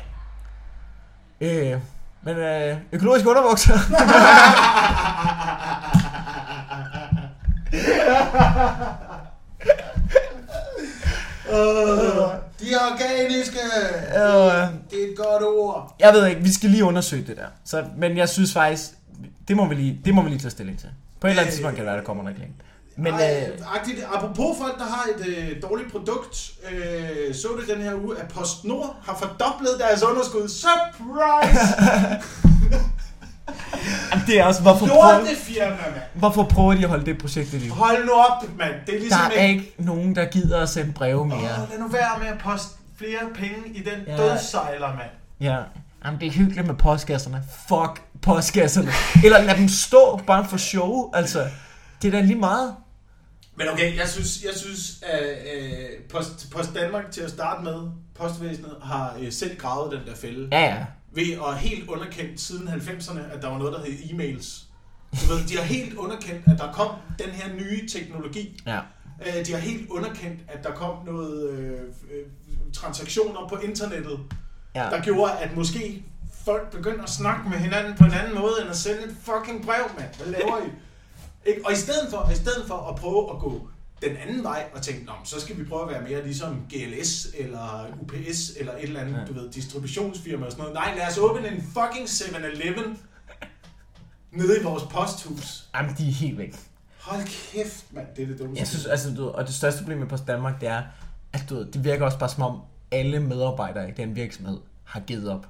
Øh, men øh, økologiske underbukser. Uh, de er organiske. Øh, Det er et godt ord. jeg ved ikke, vi skal lige undersøge det der. Så, men jeg synes faktisk, det må vi lige, det må vi lige tage stilling til. På et eller andet tidspunkt kan det være, der kommer en reklame. Men, Ej, øh, agtigt, apropos folk, der har et øh, dårligt produkt, øh, så det den her uge, at PostNord har fordoblet deres underskud. Surprise! Jamen, det er også, hvorfor prøver, firma, mand. hvorfor prøver de at holde det projekt i liv? Hold nu op, mand. Det er Der ligesom er ikke nogen, der gider at sende breve mere. Åh, lad nu være med at poste flere penge i den Ja. dødssejler, mand. Ja. Jamen, det er hyggeligt med postkasserne. Fuck postkasserne. Eller lad dem stå bare for show, altså. Det er da lige meget. Men okay, jeg synes, jeg synes at øh, Post, Post Danmark til at starte med, postvæsenet, har øh, selv gravet den der fælde. Ja, ja. Ved at helt underkendt siden 90'erne, at der var noget, der hed e-mails. Du ved, de har helt underkendt, at der kom den her nye teknologi. Ja. Øh, De har helt underkendt, at der kom noget øh, øh, transaktioner på internettet, ja. der gjorde, at måske folk begynder at snakke med hinanden på en anden måde, end at sende et fucking brev, mand. Hvad laver I? Ikke? Og i stedet, for, i stedet for at prøve at gå den anden vej og tænke, Nå, så skal vi prøve at være mere ligesom GLS eller UPS eller et eller andet, Ja. du ved, distributionsfirma og sådan noget. Nej, lad os åbne en fucking 7-Eleven nede i vores posthus. Jamen, de er helt væk. Hold kæft, mand, det er det dummeste. Jeg synes, altså, du, og det største problem med Post Danmark, det er, at du, det virker også bare som om, alle medarbejdere i den virksomhed har givet op.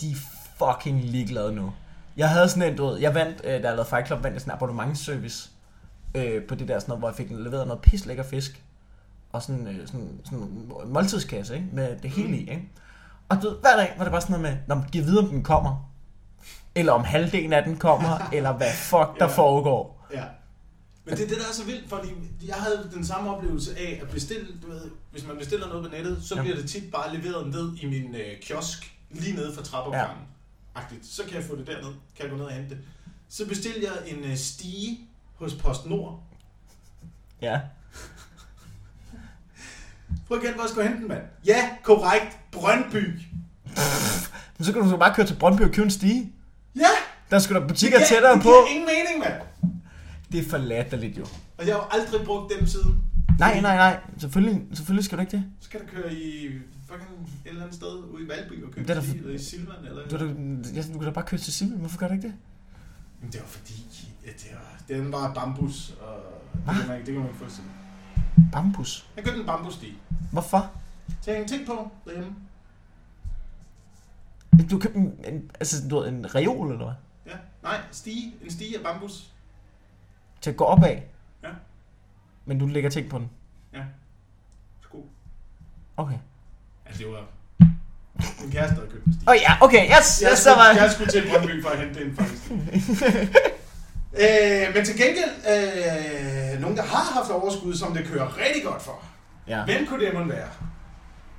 De er fucking ligeglade nu. Jeg havde sådan en, du ved, jeg vandt, øh, da jeg lavede Fight Club, vandt jeg sådan en abonnementsservice øh, på det der sådan noget, hvor jeg fik leveret noget pis lækker fisk. Og sådan, øh, sådan, sådan en måltidskasse, ikke? Med det hele i, ikke? Og du ved, hver dag var det bare sådan noget med, når man giver videre, om den kommer. Eller om halvdelen af den kommer, eller hvad fuck der Ja. foregår. Ja. Men det er det, der er så vildt, fordi jeg havde den samme oplevelse af at bestille, du ved, hvis man bestiller noget på nettet, så Ja. bliver det tit bare leveret ned i min øh, kiosk, lige nede for trappeopgangen. Ja. Agtigt. Så kan jeg få det derned, kan jeg gå ned og hente det. Så bestilte jeg en øh, stige hos PostNord. Ja. Prøv at gætte, hvor jeg skulle hente den, mand. Ja, korrekt. Brøndby. Men så kan du så bare køre til Brøndby og købe en stige. Ja! Der skulle der butikker det, tættere det på. giver ingen mening, mand. Det er for latterligt jo. Og jeg har jo aldrig brugt dem siden. Nej, nej, nej. Selvfølgelig, selvfølgelig skal du ikke det. Så skal du køre i fucking et eller andet sted ude i Valby og købe Det er eller i Silvan, eller... Du, du, jeg, du kan da bare køre til Silvan. Hvorfor gør du ikke det? Men det var fordi, at det var, den var bambus, og Hvad? det kan, man, ikke- det kan man ikke forestille. Bambus. Jeg købte en bambussti. Hvorfor? Så jeg tænk på derhjemme. Du købte en, en, altså, du ved, en reol eller hvad? Ja, nej, stige. En stige af bambus. Til at gå op af. Ja. Men du lægger ting på den. Sko. Okay. Altså, det var min kæreste, der havde købt en. Åh oh, ja, okay. Yes, Jeg, yes, så skulle, var jeg skulle til Brøndby for at hente en faktisk. øh, men til gengæld, øh, nogen, der har haft overskud, som det kører rigtig godt for. Ja. Hvem kunne det måtte være?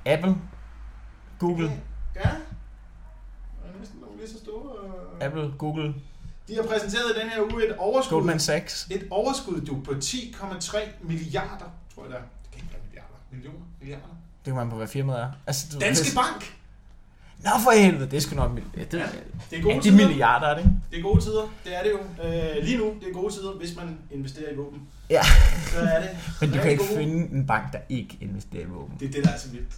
Apple. Google. Ja. Og næsten nogle lige så store. øh. Apple, Google, De har præsenteret i den her uge et overskud. Goldman Sachs. Et overskud, du, på 10,3 milliarder, tror jeg det er. Det kan ikke være milliarder. Millioner? Milliarder? Det kan man på, hvad firmaet er. Altså, du, Danske Bank! Nå for helvede, det skulle nok... Ja, det, Ja, Det er gode ja, de tider. milliarder, er det ikke? Det er gode tider. Det er det jo. Øh, lige nu, det er gode tider, hvis man investerer i våben. Ja. Så er det. Men du kan ikke gode. finde en bank, der ikke investerer i våben. Det er det, der er så vildt.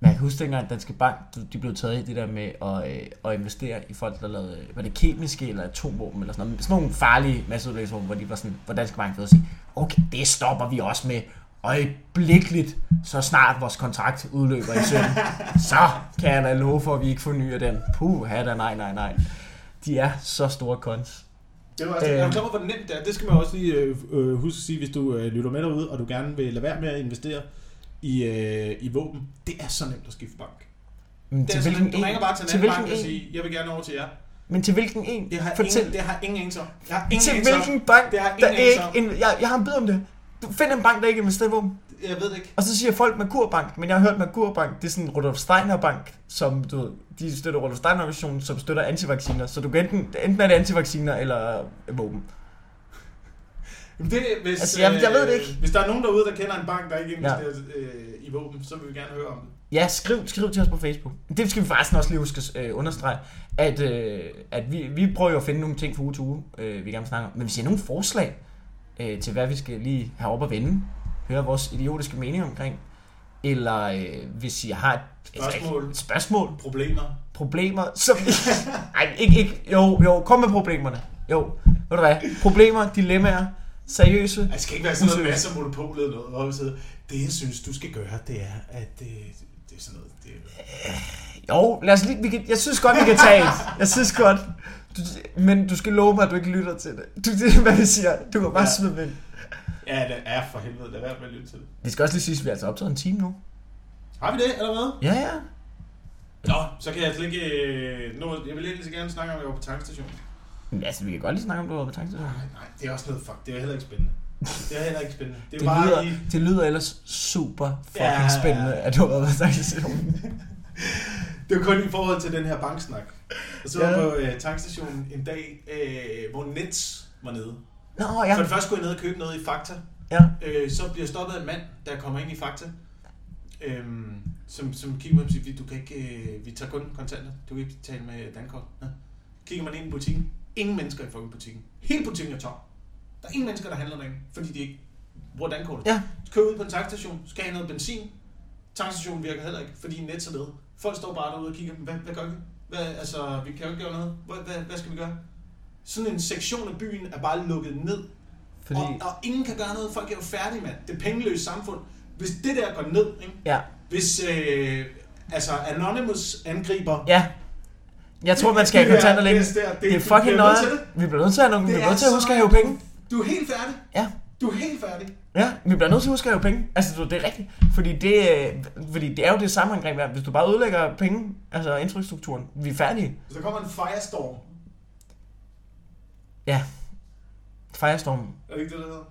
Men jeg kan huske dengang, at Danske Bank, de- blev taget i det der med at, øh, at investere i folk, der lavede, øh, var det kemiske eller atomvåben eller sådan noget. Sådan nogle farlige masseudlægsvåben, hvor de var sådan, hvor Danske Bank ved at sige, okay, det stopper vi også med øjeblikkeligt, så snart vores kontrakt udløber i 17. så kan jeg da love for, at vi ikke fornyer den. Puh, da nej, nej, nej. De er så store kons. Det var også, Øh. jeg er klar over, hvor nemt det er. Det skal man også lige øh, øh, huske at sige, hvis du øh, lytter med derude, og du gerne vil lade være med at investere i, øh, i våben. Det er så nemt at skifte bank. Men Det er så nemt. Du ringer bare til en til anden hvilken bank og siger, jeg vil gerne over til jer. Men til hvilken en? Det har, Fortæl. ingen, det har ingen anelse om. Jeg har ingen til anelse hvilken bank, Det har der ingen ikke... anelse om. En, jeg, jeg har en bid om det. Du find en bank, der ikke investerer i våben. Jeg ved det ikke. Og så siger folk Merkurbank, men jeg har hørt Merkurbank, det er sådan en Rudolf Steiner Bank, som du ved, de støtter Rudolf Steiner organisationen, som støtter antivacciner. Så du kan enten, enten er det antivacciner eller våben. Jamen Det, hvis, Altså, jeg- jeg ved det øh, ikke. Hvis der er nogen derude, der kender en bank, der ikke investerer ja. øh, i våben, så vil vi gerne høre om det. Ja, skriv, skriv til os på Facebook. Det skal vi faktisk også lige huske at øh, understrege, at, øh, at vi, vi prøver jo at finde nogle ting fra uge til uge, øh, vi gerne vil snakke om. Men hvis I har nogle forslag øh, til, hvad vi skal lige have op at vende, høre vores idiotiske mening omkring, eller øh, hvis I har et, Spørgsmål. et, et spørgsmål, Problemer. problemer, som... Ej, ikke, ikke, jo, jo, kom med problemerne. Jo, ved du hvad, problemer, dilemmaer, seriøse. Det skal ikke være sådan noget masser af monopol eller noget, hvor vi sidder, det jeg synes, du skal gøre, det er, at det, det er sådan noget, det Jo, lad os lige, vi kan, jeg synes godt, vi kan tage et. Jeg synes godt. Du, men du skal love mig, at du ikke lytter til det. Du, det er, hvad vi siger. Du kan bare Ja. ja. smide med. Ja, det er for helvede, lad være med at lytte til det. Vi skal også lige sige, at vi er altså optaget en time nu. Har vi det, eller hvad? Ja, ja. Nå, så kan jeg slet ikke... øh, Nå, jeg vil egentlig så gerne snakke om, at jeg var på tankstationen. Men altså, vi kan godt lige snakke om, du var på tankstationen. Nej, nej, det er også noget fuck. Det er heller ikke spændende. Det er heller ikke spændende. Det er Det bare lyder, i... det lyder ellers super fucking Ja. ja. spændende, at du har været tankstationen. Det var kun i forhold til den her banksnak. Og så var Ja. jeg på øh, tankstationen en dag, øh, hvor Nets var nede. Nå, Ja. For det første skulle jeg ned og købe noget i Fakta. Ja. Øh, så bliver jeg stoppet af en mand, der kommer ind i Fakta. Øhm, som, som kigger på mig og siger, "Vi- du kan ikke, øh, vi tager kun kontanter. Du kan ikke betale med dankort. Ja. Kigger man ind i butikken. Ingen mennesker i fucking butikken. Hele butikken er tom. Der er ingen mennesker, der handler derinde, fordi de ikke bruger dankortet. Ja. Kører ud på en tankstation, skal have noget benzin. Tankstationen virker heller ikke, fordi net er nede. Folk står bare derude og kigger, hvad, hvad gør vi? Hvad, altså, vi kan jo ikke gøre noget. Hvad, hvad, hvad skal vi gøre? Sådan en sektion af byen er bare lukket ned. Fordi, Og, og ingen kan gøre noget. Folk er jo færdige, mand. Det pengeløst samfund. Hvis det der går ned, ikke? ja. hvis øh, altså Anonymous angriber... Ja. Jeg tror, man skal have Det kontanter længe. pis der, Det er fucking det. Vi bliver nødt til at, vi Det bliver er nødt til at huske at hæve penge. Du er helt færdig. Ja. Du er helt færdig. Ja, vi bliver nødt til at huske at hæve penge. Altså, det er rigtigt. Fordi det, øh, fordi det er jo det samme angreb. Hvis du bare ødelægger penge, altså infrastrukturen, vi er færdige. Der kommer en firestorm, Ja. Firestorm. er det ikke det, der hedder?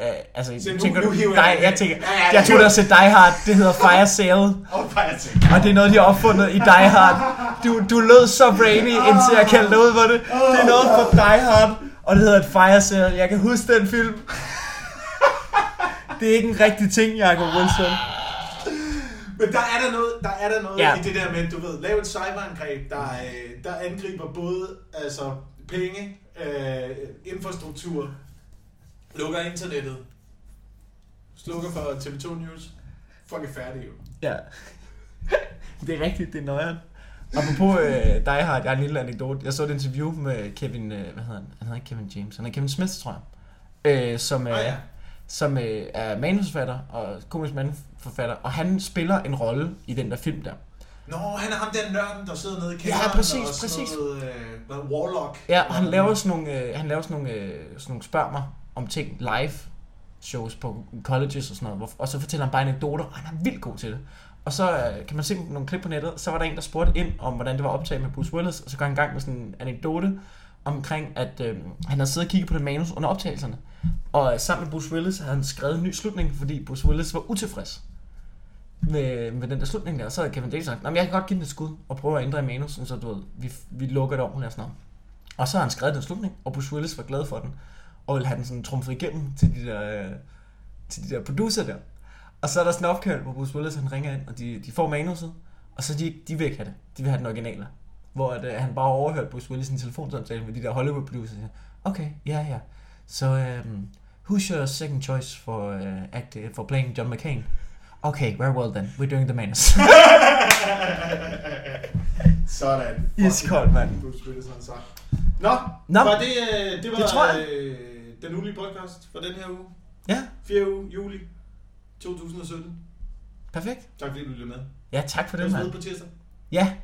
Øh, altså, Se, nu- tænker nu du... Nej, jeg- tænker... Ja, ja, Jeg tror, der er Die Hard. Det hedder Fire Sale. Og. Og det er noget, de har opfundet i Die Hard. Du, du lød så brainy, indtil jeg kaldte dig ud på det. Det er noget fra Die Hard, og det hedder et Fire Sale. Jeg kan huske den film. Det er ikke en rigtig ting, Jacob Wilson. Men der er der noget, der er der noget Ja. i det der med, du ved, lave et cyberangreb, der, øh, der angriber både altså, penge, øh, infrastruktur, lukker internettet, slukker for TV2 News. Folk er færdige jo. Ja. Det er rigtigt, det er nøjeren. Apropos øh, Die Hard, jeg har en lille anekdote. Jeg så et interview med Kevin, øh, hvad hedder han? Han hedder ikke Kevin James, han er Kevin Smith, tror jeg. Øh, som, øh, Ah, ja. som øh, er manusforfatter og komisk manusforfatter, og han spiller en rolle i den der film der. Nå, han er ham der nørden, der sidder nede i kælderen. præcis, og præcis. Noget, øh, hvad, Warlock. Ja, og han laver sådan nogle, øh, han laver sådan nogle, øh, sådan nogle spørg mig om ting live shows på colleges og sådan noget, og så fortæller han bare anekdoter, og han er vildt god til det. Og så øh, kan man se nogle klip på nettet, så var der en, der spurgte ind om, hvordan det var optaget med Bruce Willis, og så går han i gang med sådan en anekdote omkring, at øh, han havde siddet og kigget på det manus under optagelserne. Og øh, sammen med Bruce Willis havde han skrevet en ny slutning, fordi Bruce Willis var utilfreds med, med den der slutning der. Så havde Kevin Davis sagt, men jeg kan godt give den et skud og prøve at ændre i manus, så du ved, vi, vi lukker det ordentligt og sådan noget. Og så har han skrevet den slutning, og Bruce Willis var glad for den, og ville have den sådan trumfet igennem til de der, øh, til de der producer der. Og så er der sådan en opkald, hvor Bruce Willis han ringer ind, og de, de får manuset, og så de, de vil ikke have det. De vil have den originale. Hvor at, øh, han bare overhørte Bruce Willis en telefonsamtale med de der Hollywood producers. Okay, ja, ja. Så, um, who's your second choice for, uh, act, for playing John McCain? Okay, very well then. We're doing the manus. Sådan. Iskoldt, mand. Bruce Willis, han sagt. Nå, Nå. var det, øh, det var Det tror jeg. Øh, den ulige podcast for den her uge. ja, 4. uge, juli 2017. perfekt. Tak fordi du lyttede med. Ja, tak for Det mand. på tirsdag. Ja,